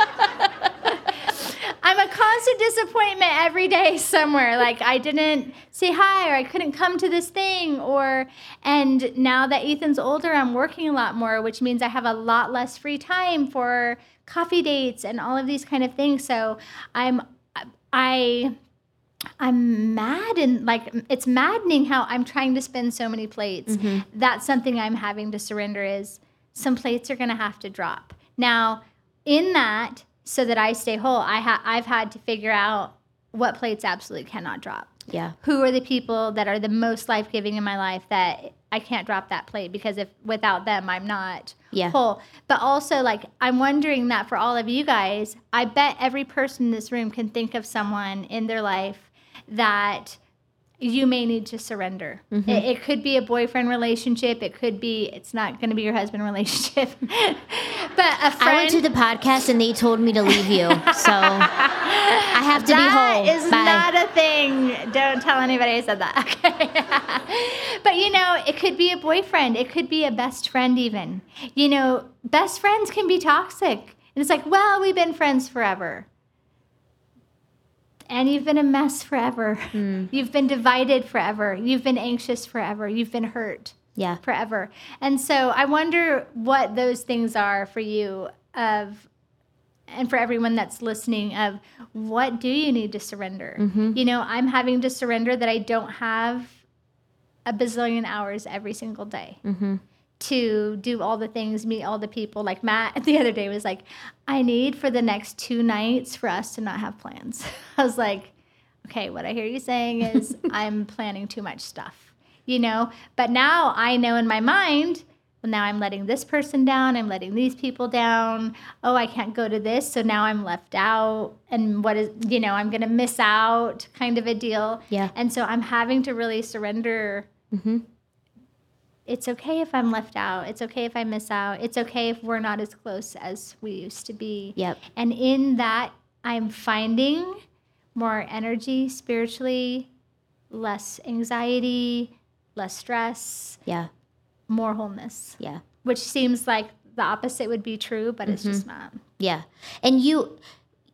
Speaker 2: i'm a constant disappointment every day somewhere like i didn't say hi or i couldn't come to this thing or and now that ethan's older i'm working a lot more which means i have a lot less free time for coffee dates and all of these kind of things so i'm i I'm mad and like it's maddening how I'm trying to spin so many plates. Mm-hmm. That's something I'm having to surrender is some plates are going to have to drop. Now, in that so that I stay whole, I ha- I've had to figure out what plates absolutely cannot drop.
Speaker 3: Yeah.
Speaker 2: Who are the people that are the most life-giving in my life that I can't drop that plate because if without them I'm not
Speaker 3: Yeah.
Speaker 2: whole. But also like I'm wondering that for all of you guys, I bet every person in this room can think of someone in their life that you may need to surrender.
Speaker 3: Mm-hmm.
Speaker 2: It, it could be a boyfriend relationship. It could be, it's not going to be your husband [laughs] relationship. but a friend.
Speaker 3: I went to the podcast and they told me to leave you. So I have to be
Speaker 2: That
Speaker 3: whole.
Speaker 2: is
Speaker 3: Bye.
Speaker 2: not a thing. Don't tell anybody I said that. Okay. [laughs] but you know, it could be a boyfriend. It could be a best friend, even. You know, best friends can be toxic. And it's like, well, we've been friends forever. And you've been a mess forever.
Speaker 3: Hmm. [laughs]
Speaker 2: You've been divided forever. You've been anxious forever. You've been hurt
Speaker 3: yeah.
Speaker 2: forever. And so I wonder what those things are for you of and for everyone that's listening of what do you need to surrender? You know, I'm having to surrender that I don't have a bazillion hours every single day. To do all the things, meet all the people. Like Matt [laughs] the other day was like, I need for the next two nights for us to not have plans. [laughs] I was like, okay, what I hear you saying is [laughs] I'm planning too much stuff, you know? But now I know in my mind, well, now I'm letting this person down, I'm letting these people down. Oh, I can't go to this, so now I'm left out. And what is, you know, I'm going to miss out kind of a deal.
Speaker 3: Yeah.
Speaker 2: And so I'm having to really surrender mm-hmm. It's okay if I'm left out. It's okay if I miss out. It's okay if we're not as close as we used to be.
Speaker 3: Yep.
Speaker 2: And in that, I'm finding more energy spiritually, less anxiety, less stress,
Speaker 3: Yeah.
Speaker 2: more wholeness,
Speaker 3: Yeah.
Speaker 2: which seems like the opposite would be true, but it's just mm-hmm. not.
Speaker 3: Yeah. And you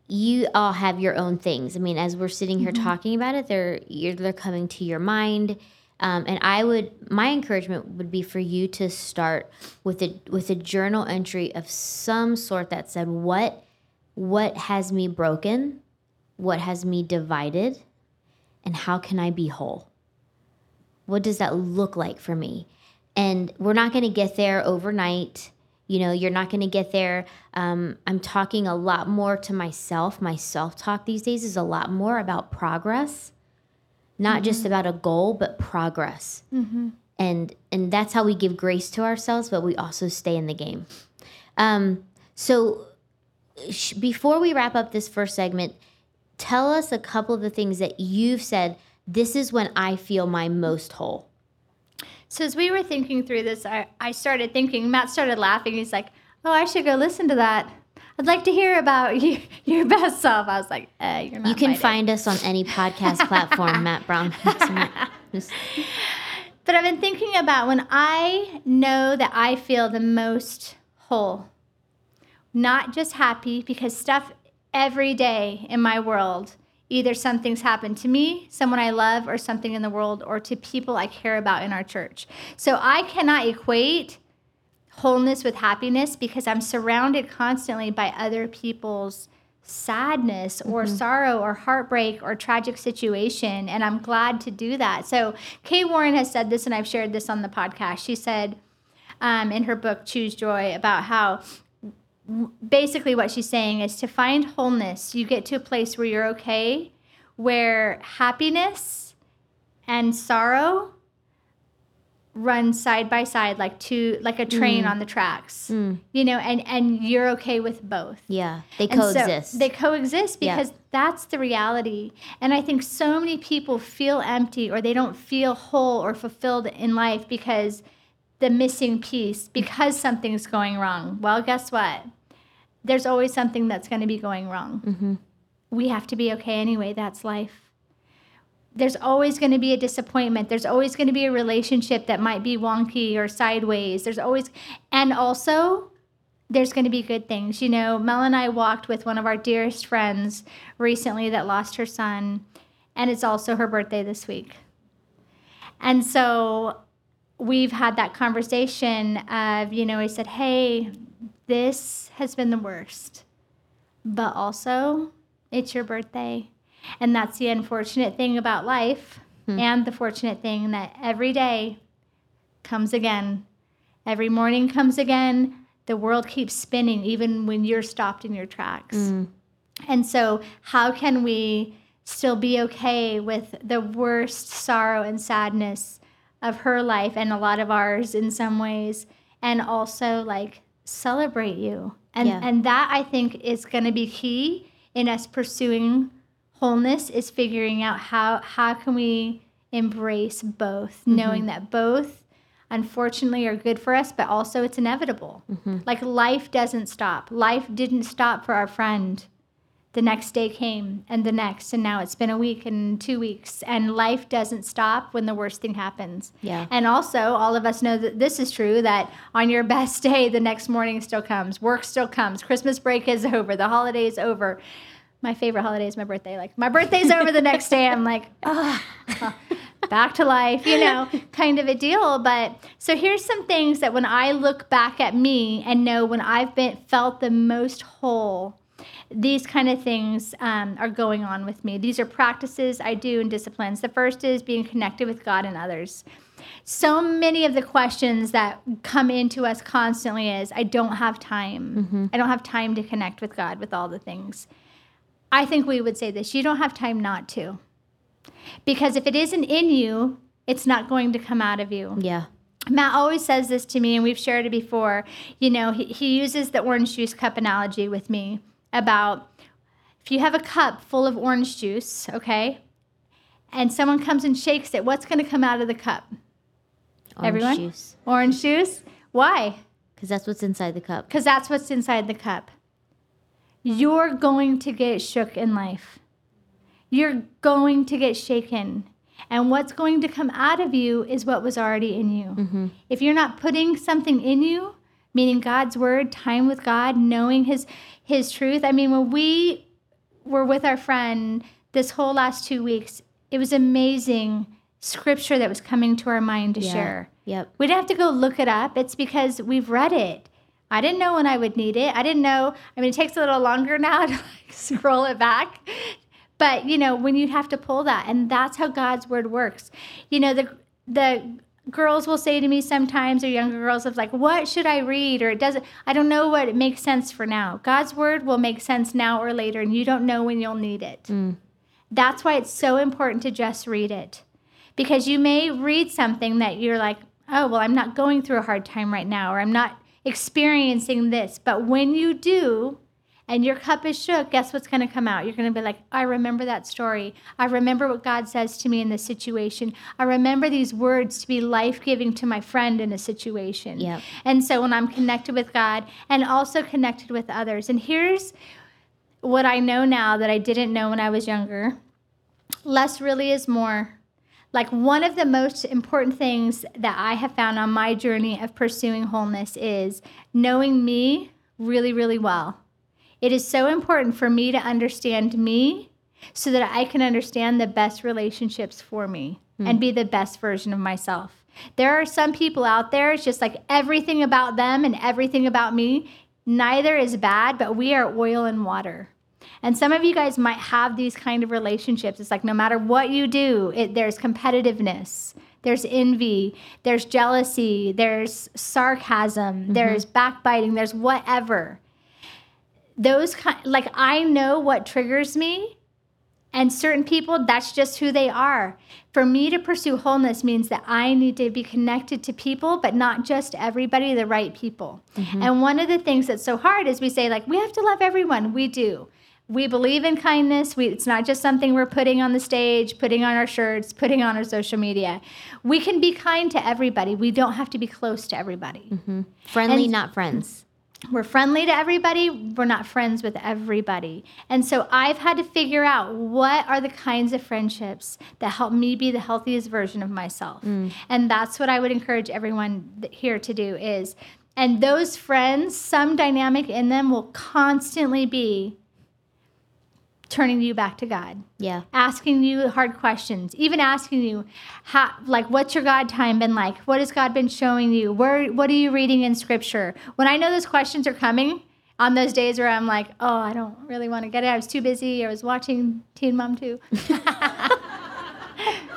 Speaker 3: you all have your own things. I mean, as we're sitting here mm-hmm. talking about it, they're you're, they're coming to your mind. Um, and I would my encouragement would be for you to start with a with a journal entry of some sort that said what what has me broken, what has me divided, and how can I be whole? What does that look like for me? And we're not going to get there overnight. You know, you're not going to get there. Um, I'm talking a lot more to myself. My self talk these days is a lot more about progress, not just about a goal, but progress. And and that's how we give grace to ourselves, but we also stay in the game. Um, so sh- before we wrap up this first segment, tell us a couple of the things that you've said. This is when I feel my most whole.
Speaker 2: So as we were thinking through this, I, I started thinking, Matt started laughing. He's like, oh, I should go listen to that. I'd like to hear about [laughs] you, your best self. I was like, uh, you're not
Speaker 3: You can find us on any podcast platform, Matt Brown. [laughs]
Speaker 2: But I've been thinking about when I know that I feel the most whole, not just happy, because stuff every day in my world, either something's happened to me, someone I love, or something in the world, or to people I care about in our church. So I cannot equate wholeness with happiness because I'm surrounded constantly by other people's sadness or sorrow or heartbreak or tragic situation and I'm glad to do that. So Kay Warren has said this and I've shared this on the podcast. She said um, in her book Choose Joy about how basically what she's saying is to find wholeness, you get to a place where you're okay, where happiness and sorrow run side by side like two like a train on the tracks. You know, and and you're okay with both.
Speaker 3: yeah, they
Speaker 2: And so
Speaker 3: coexist.
Speaker 2: they coexist
Speaker 3: Yeah.
Speaker 2: because that's the reality. And I think so many people feel empty or they don't feel whole or fulfilled in life because the missing piece, because something's going wrong. Well, guess what? There's always something that's going to be going wrong.
Speaker 3: Mm-hmm.
Speaker 2: We have to be okay anyway. That's life. There's always going to be a disappointment. There's always going to be a relationship that might be wonky or sideways. There's always, and also, there's going to be good things. You know, Mel and I walked with one of our dearest friends recently that lost her son, and it's also her birthday this week. And so we've had that conversation of, you know, he said, hey, this has been the worst, but also it's your birthday. And that's the unfortunate thing about life, hmm. and the fortunate thing that every day comes again. Every morning comes again. The world keeps spinning, even when you're stopped in your tracks. Hmm. And so, how can we still be okay with the worst sorrow and sadness of her life and a lot of ours in some ways, and also like celebrate you? And
Speaker 3: Yeah.
Speaker 2: and that I think is going to be key in us pursuing wholeness is figuring out how how can we embrace both, mm-hmm. knowing that both unfortunately are good for us, but also it's inevitable. Mm-hmm. Like life doesn't stop. Life didn't stop for our friend. The next day came and the next, and now it's been a week and two weeks. And life doesn't stop when the worst thing happens.
Speaker 3: Yeah.
Speaker 2: And also, all of us know that this is true that on your [laughs] best day, the next morning still comes, work still comes, Christmas break is over, the holiday is over. My favorite holiday is my birthday. Like, my birthday's over the next day. I'm like, [laughs] ah back to life, you know, [laughs] kind of a deal. But so here's some things that when I look back at me and know when I've been felt the most whole, these kind of things um, are going on with me. These are practices I do and disciplines. The first is being connected with God and others. So many of the questions that come into us constantly is I don't have time. I don't have time to connect with God with all the things. I think we would say this you don't have time not to. Because if it isn't in you, it's not going to come out of you.
Speaker 3: yeah.
Speaker 2: Matt always says this to me, and we've shared it before. You know, he, he uses the orange juice cup analogy with me about if you have a cup full of orange juice, okay, and someone comes and shakes it, what's going to come out of the cup?
Speaker 3: Orange
Speaker 2: Everyone?
Speaker 3: juice.
Speaker 2: Orange juice. Why?
Speaker 3: Because that's what's inside the cup.
Speaker 2: Because that's what's inside the cup. You're going to get shook in life. You're going to get shaken. And what's going to come out of you is what was already in you. Mm-hmm. If you're not putting something in you, meaning God's word, time with God, knowing his his truth. I mean, when we were with our friend this whole last 2 weeks, it was amazing scripture that was coming to our mind to
Speaker 3: Yeah.
Speaker 2: share.
Speaker 3: Yep.
Speaker 2: We didn't have to go look it up. It's because we've read it. I didn't know when I would need it. I didn't know. I mean, it takes a little longer [laughs] now to like scroll it back. But you know, when you have to pull that, and that's how God's word works. You know, the the girls will say to me sometimes, or younger girls, of like, "What should I read?" Or it doesn't. I don't know what it makes sense for now. God's word will make sense now or later, and you don't know when you'll need it. Mm. That's why it's so important to just read it. Because you may read something that you're like, oh, well, I'm not going through a hard time right now, or I'm not experiencing this. But when you do, and your cup is shook, guess what's going to come out? You're going to be like, I remember that story. I remember what God says to me in this situation. I remember these words to be life giving to my friend in a situation.
Speaker 3: Yep.
Speaker 2: And so when I'm connected with God and also connected with others, and here's what I know now that I didn't know when I was younger less really is more. Like one of the most important things that I have found on my journey of pursuing wholeness is knowing me really, really well. It is so important for me to understand me so that I can understand the best relationships for me and hmm. be the best version of myself. There are some people out there, it's just like everything about them and everything about me. Neither is bad, but we are oil and water. And some of you guys might have these kind of relationships. It's like no matter what you do, it, there's competitiveness, there's envy, there's jealousy, there's sarcasm, mm-hmm. there's backbiting, there's whatever. Those kind, like I know what triggers me, and certain people, that's just who they are. For me to pursue wholeness means that I need to be connected to people, but not just everybody, the right people. Mm-hmm. And one of the things that's so hard is we say, like, we have to love everyone. We do. We believe in kindness. We, it's not just something we're putting on the stage, putting on our shirts, putting on our social media. We can be kind to everybody. We don't have to be close to everybody. Mm-hmm.
Speaker 3: Friendly,
Speaker 2: And-
Speaker 3: not friends.
Speaker 2: We're friendly to everybody, we're not friends with everybody. And so I've had to figure out what are the kinds of friendships that help me be the healthiest version of myself. Mm. And that's what I would encourage everyone here to do is and those friends, some dynamic in them will constantly be turning you back to God
Speaker 3: Yeah.
Speaker 2: asking you hard questions, even asking you, how, like, what's your God time been like? What has God been showing you? Where, what are you reading in Scripture? When I know those questions are coming, on those days where I'm like, oh, I don't really want to get it. I was too busy. I was watching Teen Mom 2. [laughs]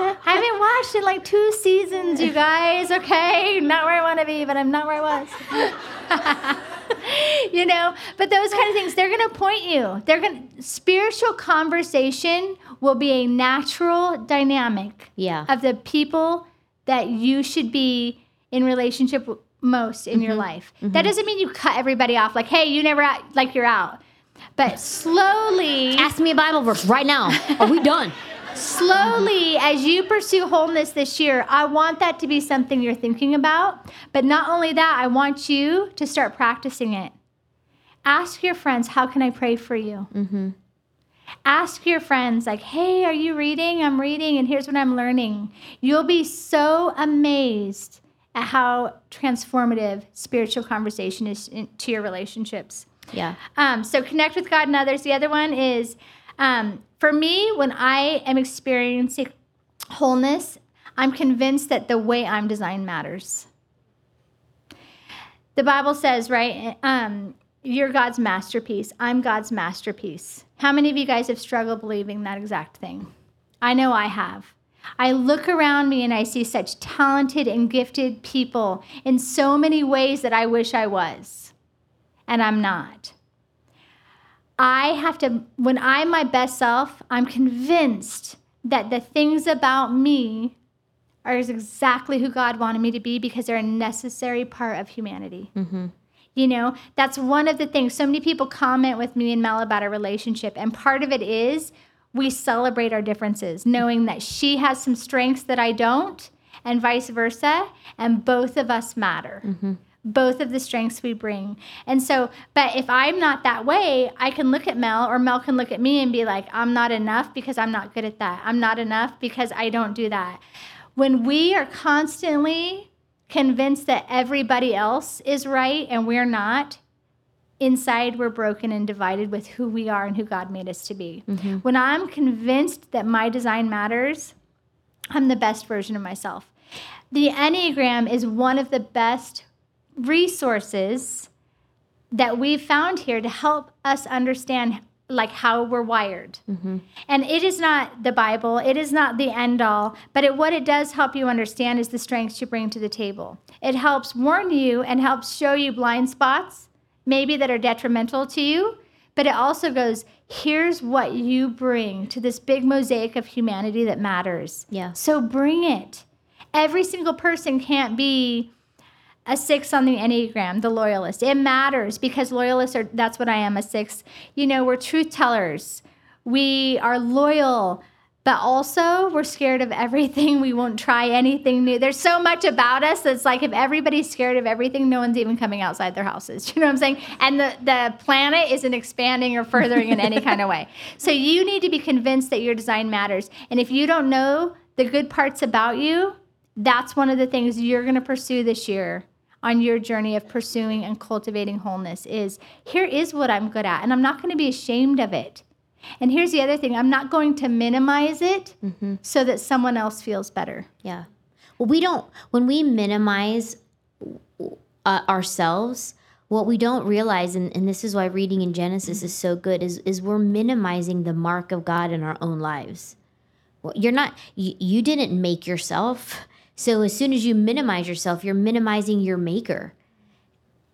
Speaker 2: I haven't watched in like two seasons, you guys. Okay, not where I want to be, but I'm not where I was. [laughs] [laughs] you know, but those kind of things, they're going to point you. They're going spiritual conversation will be a natural dynamic
Speaker 3: Yeah.
Speaker 2: of the people that you should be in relationship with most in your mm-hmm. life. That mm-hmm. doesn't mean you cut everybody off like, hey, you never out, like you're out. But slowly,
Speaker 3: Ask me a Bible verse right now. Are we done? [laughs]
Speaker 2: slowly as you pursue wholeness this year, I want that to be something you're thinking about. But not only that, I want you to start practicing it. Ask your friends, how can I pray for you? Ask your friends, like, hey, are you reading? I'm reading, and here's what I'm learning. You'll be so amazed at how transformative spiritual conversation is in, to your relationships.
Speaker 3: Yeah.
Speaker 2: Um, so connect with God and others. The other one is um, for me, when I am experiencing wholeness, I'm convinced that the way I'm designed matters. The Bible says, right? Um, you're God's masterpiece. I'm God's masterpiece. How many of you guys have struggled believing that exact thing? I know I have. I look around me and I see such talented and gifted people in so many ways that I wish I was, and I'm not. I have to, when I'm my best self, I'm convinced that the things about me are exactly who God wanted me to be because they're a necessary part of humanity. Mm-hmm. You know, that's one of the things. So many people comment with me and Mel about our relationship, and part of it is we celebrate our differences, knowing that she has some strengths that I don't, and vice versa. And both of us matter. Mm-hmm. Both of the strengths we bring. And so, but if I'm not that way, I can look at Mel or Mel can look at me and be like, I'm not enough because I'm not good at that. I'm not enough because I don't do that. When we are constantly convinced that everybody else is right and we're not, inside we're broken and divided with who we are and who God made us to be. Mm-hmm. When I'm convinced that my design matters, I'm the best version of myself. The Enneagram is one of the best resources that we've found here to help us understand like how we're wired. Mm-hmm. And it is not the Bible, it is not the end all, but it, what it does help you understand is the strengths you bring to the table. It helps warn you and helps show you blind spots, maybe that are detrimental to you, but it also goes, here's what you bring to this big mosaic of humanity that matters.
Speaker 3: Yeah.
Speaker 2: So bring it. Every single person can't be a six on the Enneagram, the loyalist. It matters because loyalists are, that's what I am, a six. You know, we're truth tellers. We are loyal, but also we're scared of everything. We won't try anything new. There's so much about us that's like if everybody's scared of everything, no one's even coming outside their houses. [laughs] You know what I'm saying? And the, the planet isn't expanding or furthering in any [laughs] kind of way. So you need to be convinced that your design matters. And if you don't know the good parts about you, that's one of the things you're going to pursue this year on your journey of pursuing and cultivating wholeness is here is what I'm good at and I'm not going to be ashamed of it. And here's the other thing, I'm not going to minimize it so that someone else feels better.
Speaker 3: Yeah. Well, we don't, when we minimize uh, ourselves, what we don't realize, and, and this is why reading in Genesis is so good, is, is we're minimizing the mark of God in our own lives. Well, you're not, you, you didn't make yourself. So as soon as you minimize yourself, you're minimizing your maker.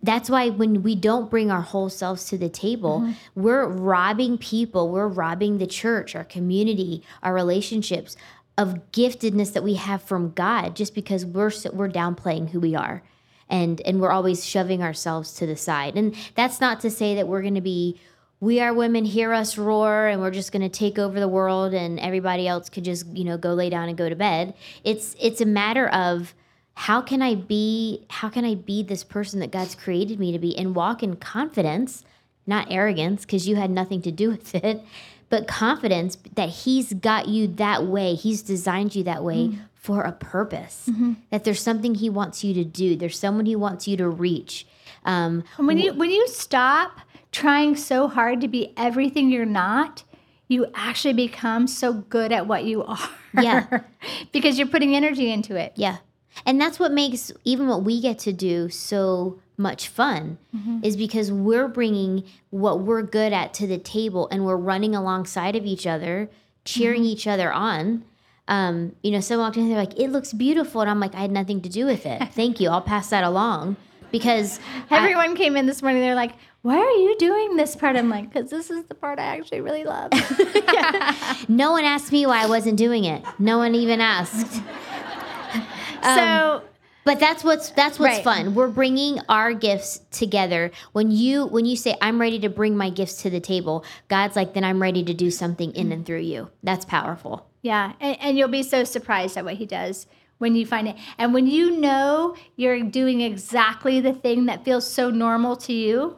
Speaker 3: That's why when we don't bring our whole selves to the table, mm-hmm. we're robbing people, we're robbing the church, our community, our relationships of giftedness that we have from God just because we're so, we're downplaying who we are. And and we're always shoving ourselves to the side. And that's not to say that we're going to be we are women hear us roar and we're just going to take over the world and everybody else could just, you know, go lay down and go to bed. It's it's a matter of how can I be how can I be this person that God's created me to be and walk in confidence, not arrogance because you had nothing to do [laughs] with it, but confidence that he's got you that way. He's designed you that way for a purpose. That there's something he wants you to do. There's someone he wants you to reach. Um,
Speaker 2: when you when you stop trying so hard to be everything you're not, you actually become so good at what you [laughs] are.
Speaker 3: Yeah. [laughs]
Speaker 2: because you're putting energy into it.
Speaker 3: Yeah. And that's what makes even what we get to do so much fun is because we're bringing what we're good at to the table and we're running alongside of each other, cheering each other on. Um, you know, someone walked in, they're like, it looks beautiful. And I'm like, I had nothing to do with it. Thank you. I'll pass that along because I- [laughs]
Speaker 2: Everyone came in this morning. They're like, "Why are you doing this part?" I'm like, "Because this is the part I actually really love." [laughs]
Speaker 3: no one asked me why I wasn't doing it. No one even asked. [laughs]
Speaker 2: so um,
Speaker 3: But that's what's that's what's
Speaker 2: Right.
Speaker 3: fun. We're bringing our gifts together. When you when you say I'm ready to bring my gifts to the table, God's like then I'm ready to do something in and through you. That's powerful.
Speaker 2: Yeah, and, and you'll be so surprised at what he does when you find it. And when you know you're doing exactly the thing that feels so normal to you,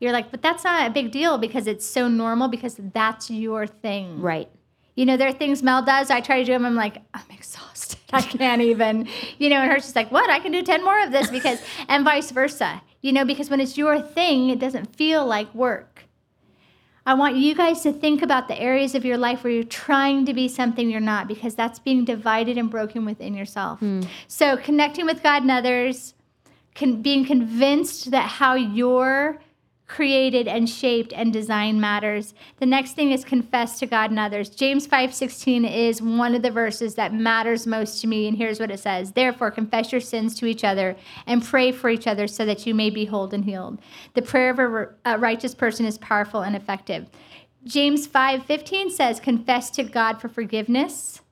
Speaker 2: you're like, but that's not a big deal because it's so normal because that's your thing.
Speaker 3: Right.
Speaker 2: You know, there are things Mel does. I try to do them. I'm like, I'm exhausted. [laughs] I can't even. You know, and her she's like, what? I can do ten more of this because, [laughs] and vice versa. You know, because when it's your thing, it doesn't feel like work. I want you guys to think about the areas of your life where you're trying to be something you're not, because that's being divided and broken within yourself. Hmm. So connecting with God and others, con- being convinced that how you're created and shaped and designed matters. The next thing is confess to God and others. James 5:16 is one of the verses that matters most to me and here's what it says. Therefore confess your sins to each other and pray for each other so that you may be whole and healed. The prayer of a, righteous person is powerful and effective. James 5:15 says confess to God for forgiveness.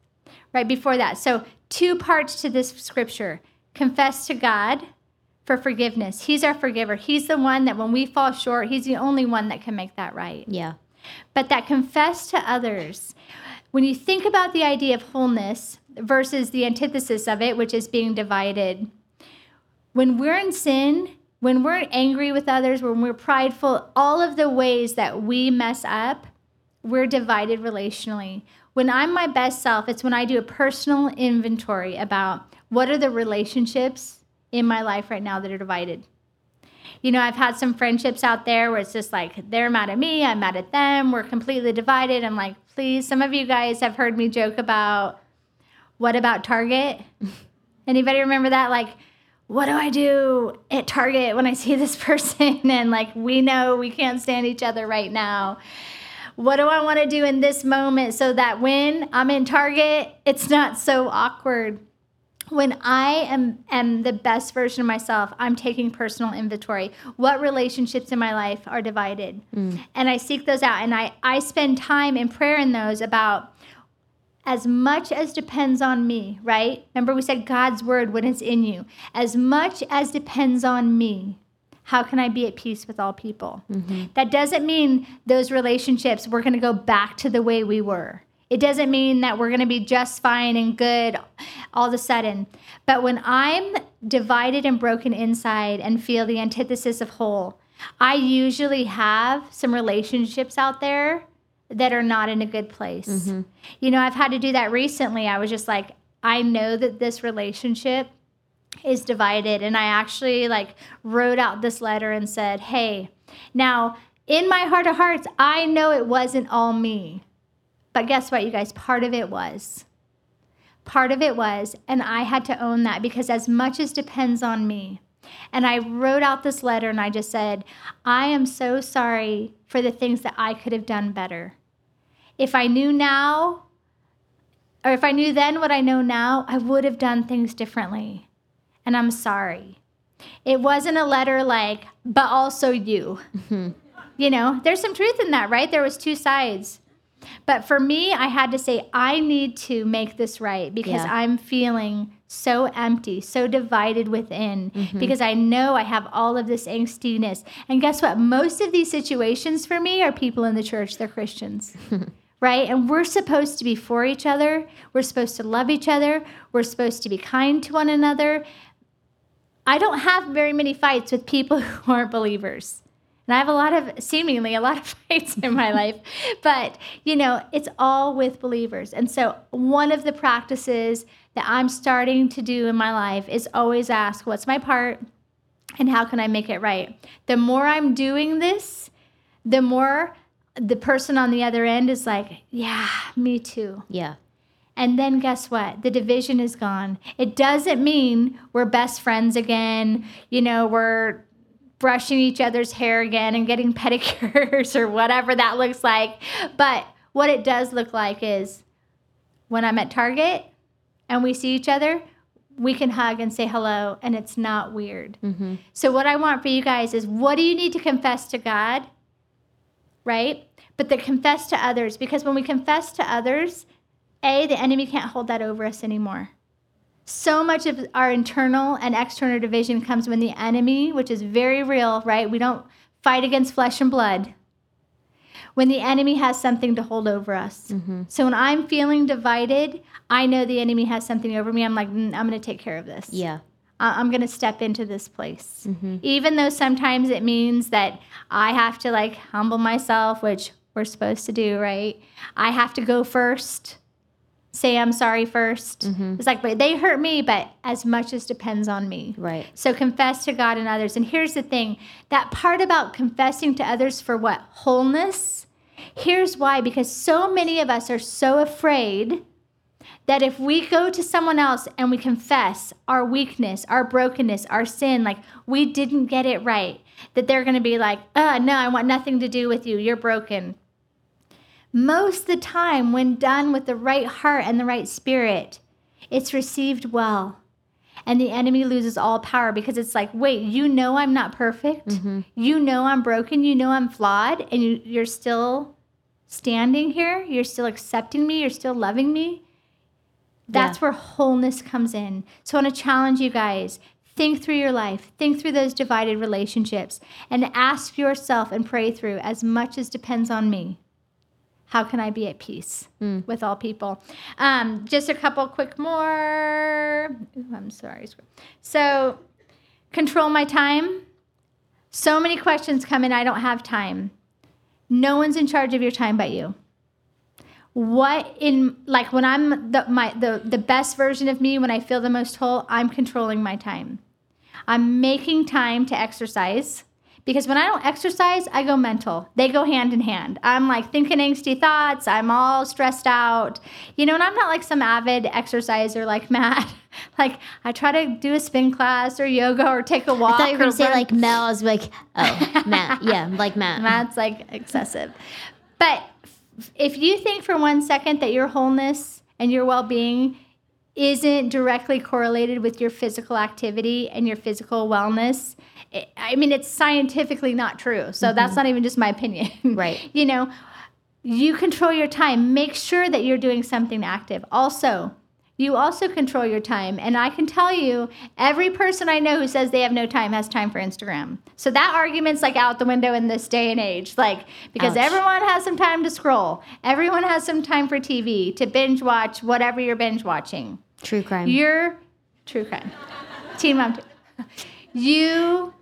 Speaker 2: Right before that. So two parts to this scripture. Confess to God for forgiveness. He's our forgiver. He's the one that when we fall short, He's the only one that can make that right.
Speaker 3: Yeah.
Speaker 2: But that confess to others. When you think about the idea of wholeness, versus the antithesis of it, which is being divided. When we're in sin, when we're angry with others, when we're prideful, all of the ways that we mess up, we're divided relationally. When I'm my best self, it's when I do a personal inventory about what are the relationships in my life right now that are divided. You know, I've had some friendships out there where it's just like they're mad at me, I'm mad at them, we're completely divided. I'm like, please, some of you guys have heard me joke about what about Target? [laughs] Anybody remember that? Like, what do I do at Target when I see this [laughs] person and like we know we can't stand each other right now? What do I want to do in this moment so that when I'm in Target, it's not so awkward? When I am am the best version of myself, I'm taking personal inventory. What relationships in my life are divided? Mm. And I seek those out and I I spend time in prayer in those about as much as depends on me, right? Remember, we said God's word when it's in you. As much as depends on me, how can I be at peace with all people? Mm-hmm. That doesn't mean those relationships, we're going to go back to the way we were. It doesn't mean that we're going to be just fine and good all of a sudden. But when I'm divided and broken inside and feel the antithesis of whole, I usually have some relationships out there that are not in a good place. Mm-hmm. You know, I've had to do that recently. I was just like, I know that this relationship is divided. And I actually like wrote out this letter and said, hey, now in my heart of hearts, I know it wasn't all me. But guess what, you guys? Part of it was. Part of it was. And I had to own that because as much as depends on me, and I wrote out this letter and I just said, I am so sorry for the things that I could have done better. If I knew now, or if I knew then what I know now, I would have done things differently. And I'm sorry. It wasn't a letter like, but also you. Mm-hmm. You know, there's some truth in that, right? There was two sides. But for me, I had to say, I need to make this right because yeah. I'm feeling so empty, so divided within, mm-hmm. because I know I have all of this angstiness. And guess what? Most of these situations for me are people in the church, they're Christians. [laughs] right? And we're supposed to be for each other. We're supposed to love each other. We're supposed to be kind to one another. I don't have very many fights with people [laughs] who aren't believers. And I have a lot of, seemingly, a lot of [laughs] fights in my life. But, you know, it's all with believers. And so, one of the practices that I'm starting to do in my life is always ask, what's my part? And how can I make it right? The more I'm doing this, the more the person on the other end is like, yeah, me too.
Speaker 3: Yeah.
Speaker 2: And then guess what? The division is gone. It doesn't mean we're best friends again. You know, we're brushing each other's hair again and getting [laughs] pedicures or whatever that looks like. But what it does look like is when I'm at Target and we see each other, we can hug and say hello and it's not weird. Mm-hmm. So, what I want for you guys is what do you need to confess to God? Right? But to confess to others because when we confess to others, A, the enemy can't hold that over us anymore so much of our internal and external division comes when the enemy, which is very real, right? We don't fight against flesh and blood. When the enemy has something to hold over us. Mm-hmm. So when I'm feeling divided, I know the enemy has something over me. I'm like, mm, I'm going to take care of this.
Speaker 3: Yeah.
Speaker 2: I'm going to step into this place. Mm-hmm. Even though sometimes it means that I have to like humble myself, which we're supposed to do, right? I have to go first say I'm sorry 1st mm-hmm. It's like, but they hurt me, but as much as depends on me.
Speaker 3: Right.
Speaker 2: So confess to God and others. And here's the thing that part about confessing to others for what? Wholeness. Here's why because so many of us are so afraid that if we go to someone else and we confess our weakness, our brokenness, our sin, like we didn't get it right, that they're going to be like, uh, no, I want nothing to do with you. You're broken most of the time, when done with the right heart and the right spirit, it's received well. And the enemy loses all power because it's like, wait, you know I'm not perfect. Mm-hmm. You know I'm broken. You know I'm flawed. And you, you're still standing here. You're still accepting me. You're still loving me. That's yeah. where wholeness comes in. So I want to challenge you guys think through your life, think through those divided relationships, and ask yourself and pray through as much as depends on me how can I be at peace with all people? Um, just a couple quick more. Ooh, I'm sorry. So, control my time. So many questions come in. I don't have time. No one's in charge of your time but you. What in like when I'm the my the the best version of me when I feel the most whole, I'm controlling my time. I'm making time to exercise because when I don't exercise, I go mental. They go hand in hand. I'm like thinking angsty thoughts. I'm all stressed out. You know, and I'm not like some avid exerciser like [laughs] Matt. like I try to do a spin class or yoga or take a walk.
Speaker 3: I thought you were gonna say
Speaker 2: run-
Speaker 3: like Mel. I was like, oh, [laughs] Matt. Yeah, like Matt.
Speaker 2: Matt's like excessive. But if you think for one second that your wholeness and your well being isn't directly correlated with your physical activity and your physical wellness, it, I mean, it's scientifically not true. So mm-hmm. that's not even just my opinion. [laughs]
Speaker 3: Right.
Speaker 2: you know, you control your time. Make sure that you're doing something active. Also, you also control your time. And I can tell you, every person I know who says they have no time has time for Instagram. So that argument's like out the window in this day and age. Like, because
Speaker 3: Ouch.
Speaker 2: everyone has some time to scroll, everyone has some time for TV, to binge watch whatever you're binge watching.
Speaker 3: True crime.
Speaker 2: You're true crime. Teen mom. You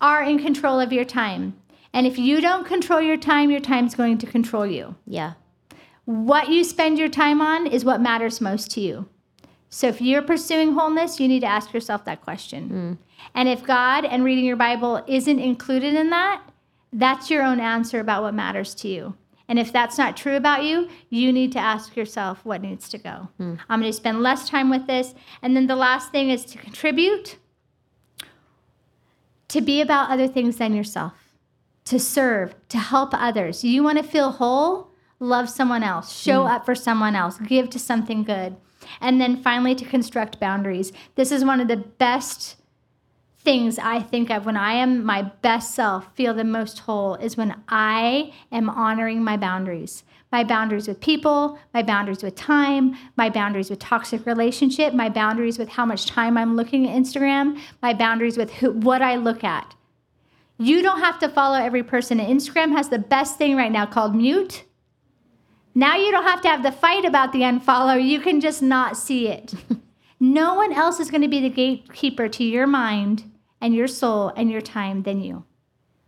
Speaker 2: are in control of your time. And if you don't control your time, your time's going to control you.
Speaker 3: yeah.
Speaker 2: What you spend your time on is what matters most to you. So if you're pursuing wholeness, you need to ask yourself that question. Hmm. And if God and reading your Bible isn't included in that, that's your own answer about what matters to you. And if that's not true about you, you need to ask yourself what needs to go. Hmm. I'm going to spend less time with this. And then the last thing is to contribute, to be about other things than yourself, to serve, to help others. You want to feel whole? Love someone else, show hmm. up for someone else, give to something good. And then finally, to construct boundaries. This is one of the best things I think of when I am my best self, feel the most whole, is when I am honoring my boundaries. My boundaries with people, my boundaries with time, my boundaries with toxic relationship, my boundaries with how much time I'm looking at Instagram, my boundaries with who, what I look at. You don't have to follow every person. Instagram has the best thing right now called mute. Now you don't have to have the fight about the unfollow. You can just not see it. [laughs] no one else is going to be the gatekeeper to your mind and your soul and your time than you.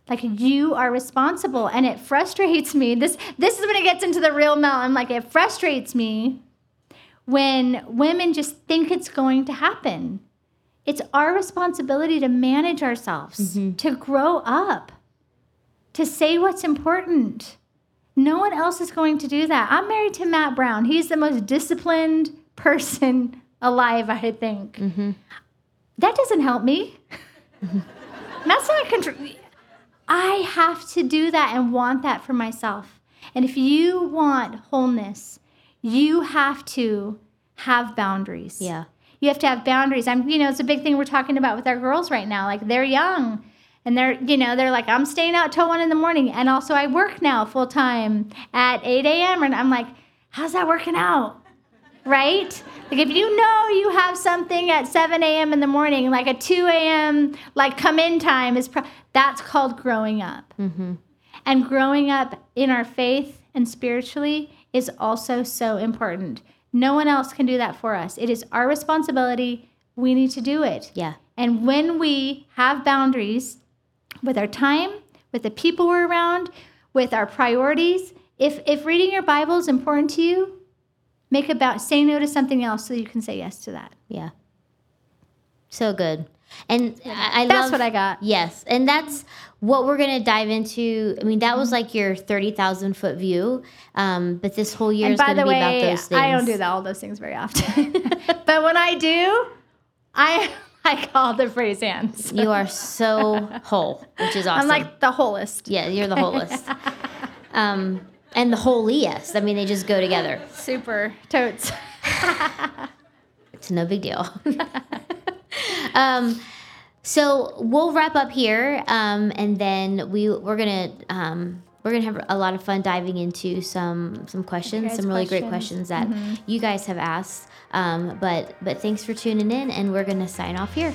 Speaker 2: Like you are responsible and it frustrates me. This this is when it gets into the real Mel. I'm like it frustrates me when women just think it's going to happen. It's our responsibility to manage ourselves, mm-hmm. to grow up, to say what's important. No one else is going to do that. I'm married to Matt Brown. He's the most disciplined [laughs] person alive, I think. Mm-hmm. That doesn't help me. [laughs] That's not control. I have to do that and want that for myself. And if you want wholeness, you have to have boundaries.
Speaker 3: Yeah.
Speaker 2: You have to have boundaries. I'm, you know, it's a big thing we're talking about with our girls right now. Like they're young and they're, you know, they're like, I'm staying out till one in the morning. And also I work now full time at 8 a.m. And I'm like, how's that working out? Right? Like if you know you have something at 7 a.m. in the morning, like a 2 a.m. like come in time is, pro- that's called growing up. Mm-hmm. And growing up in our faith and spiritually is also so important. No one else can do that for us. It is our responsibility. We need to do it.
Speaker 3: Yeah.
Speaker 2: And when we have boundaries with our time, with the people we're around, with our priorities, if if reading your Bible is important to you, make about say no to something else so you can say yes to that.
Speaker 3: Yeah. So good. And I, I
Speaker 2: That's
Speaker 3: love,
Speaker 2: what I got.
Speaker 3: Yes, and that's what we're gonna dive into. I mean, that was like your thirty thousand foot view, um, but this whole year
Speaker 2: And
Speaker 3: is
Speaker 2: by
Speaker 3: gonna
Speaker 2: the
Speaker 3: be about those things.
Speaker 2: I don't do that, all those things very often. [laughs] [laughs] but when I do, I [laughs] I call the phrase hands.
Speaker 3: You are so whole, which is awesome.
Speaker 2: I'm like the wholest.
Speaker 3: yeah, you're the wholest. um, and the holiest. I mean, they just go together.
Speaker 2: Super totes. [laughs]
Speaker 3: It's no big deal. [laughs] um, so we'll wrap up here, um, and then we we're gonna um, we're gonna have a lot of fun diving into some some questions, some really great
Speaker 2: questions.
Speaker 3: questions that you guys have asked. Um, but but thanks for tuning in, and we're gonna sign off here.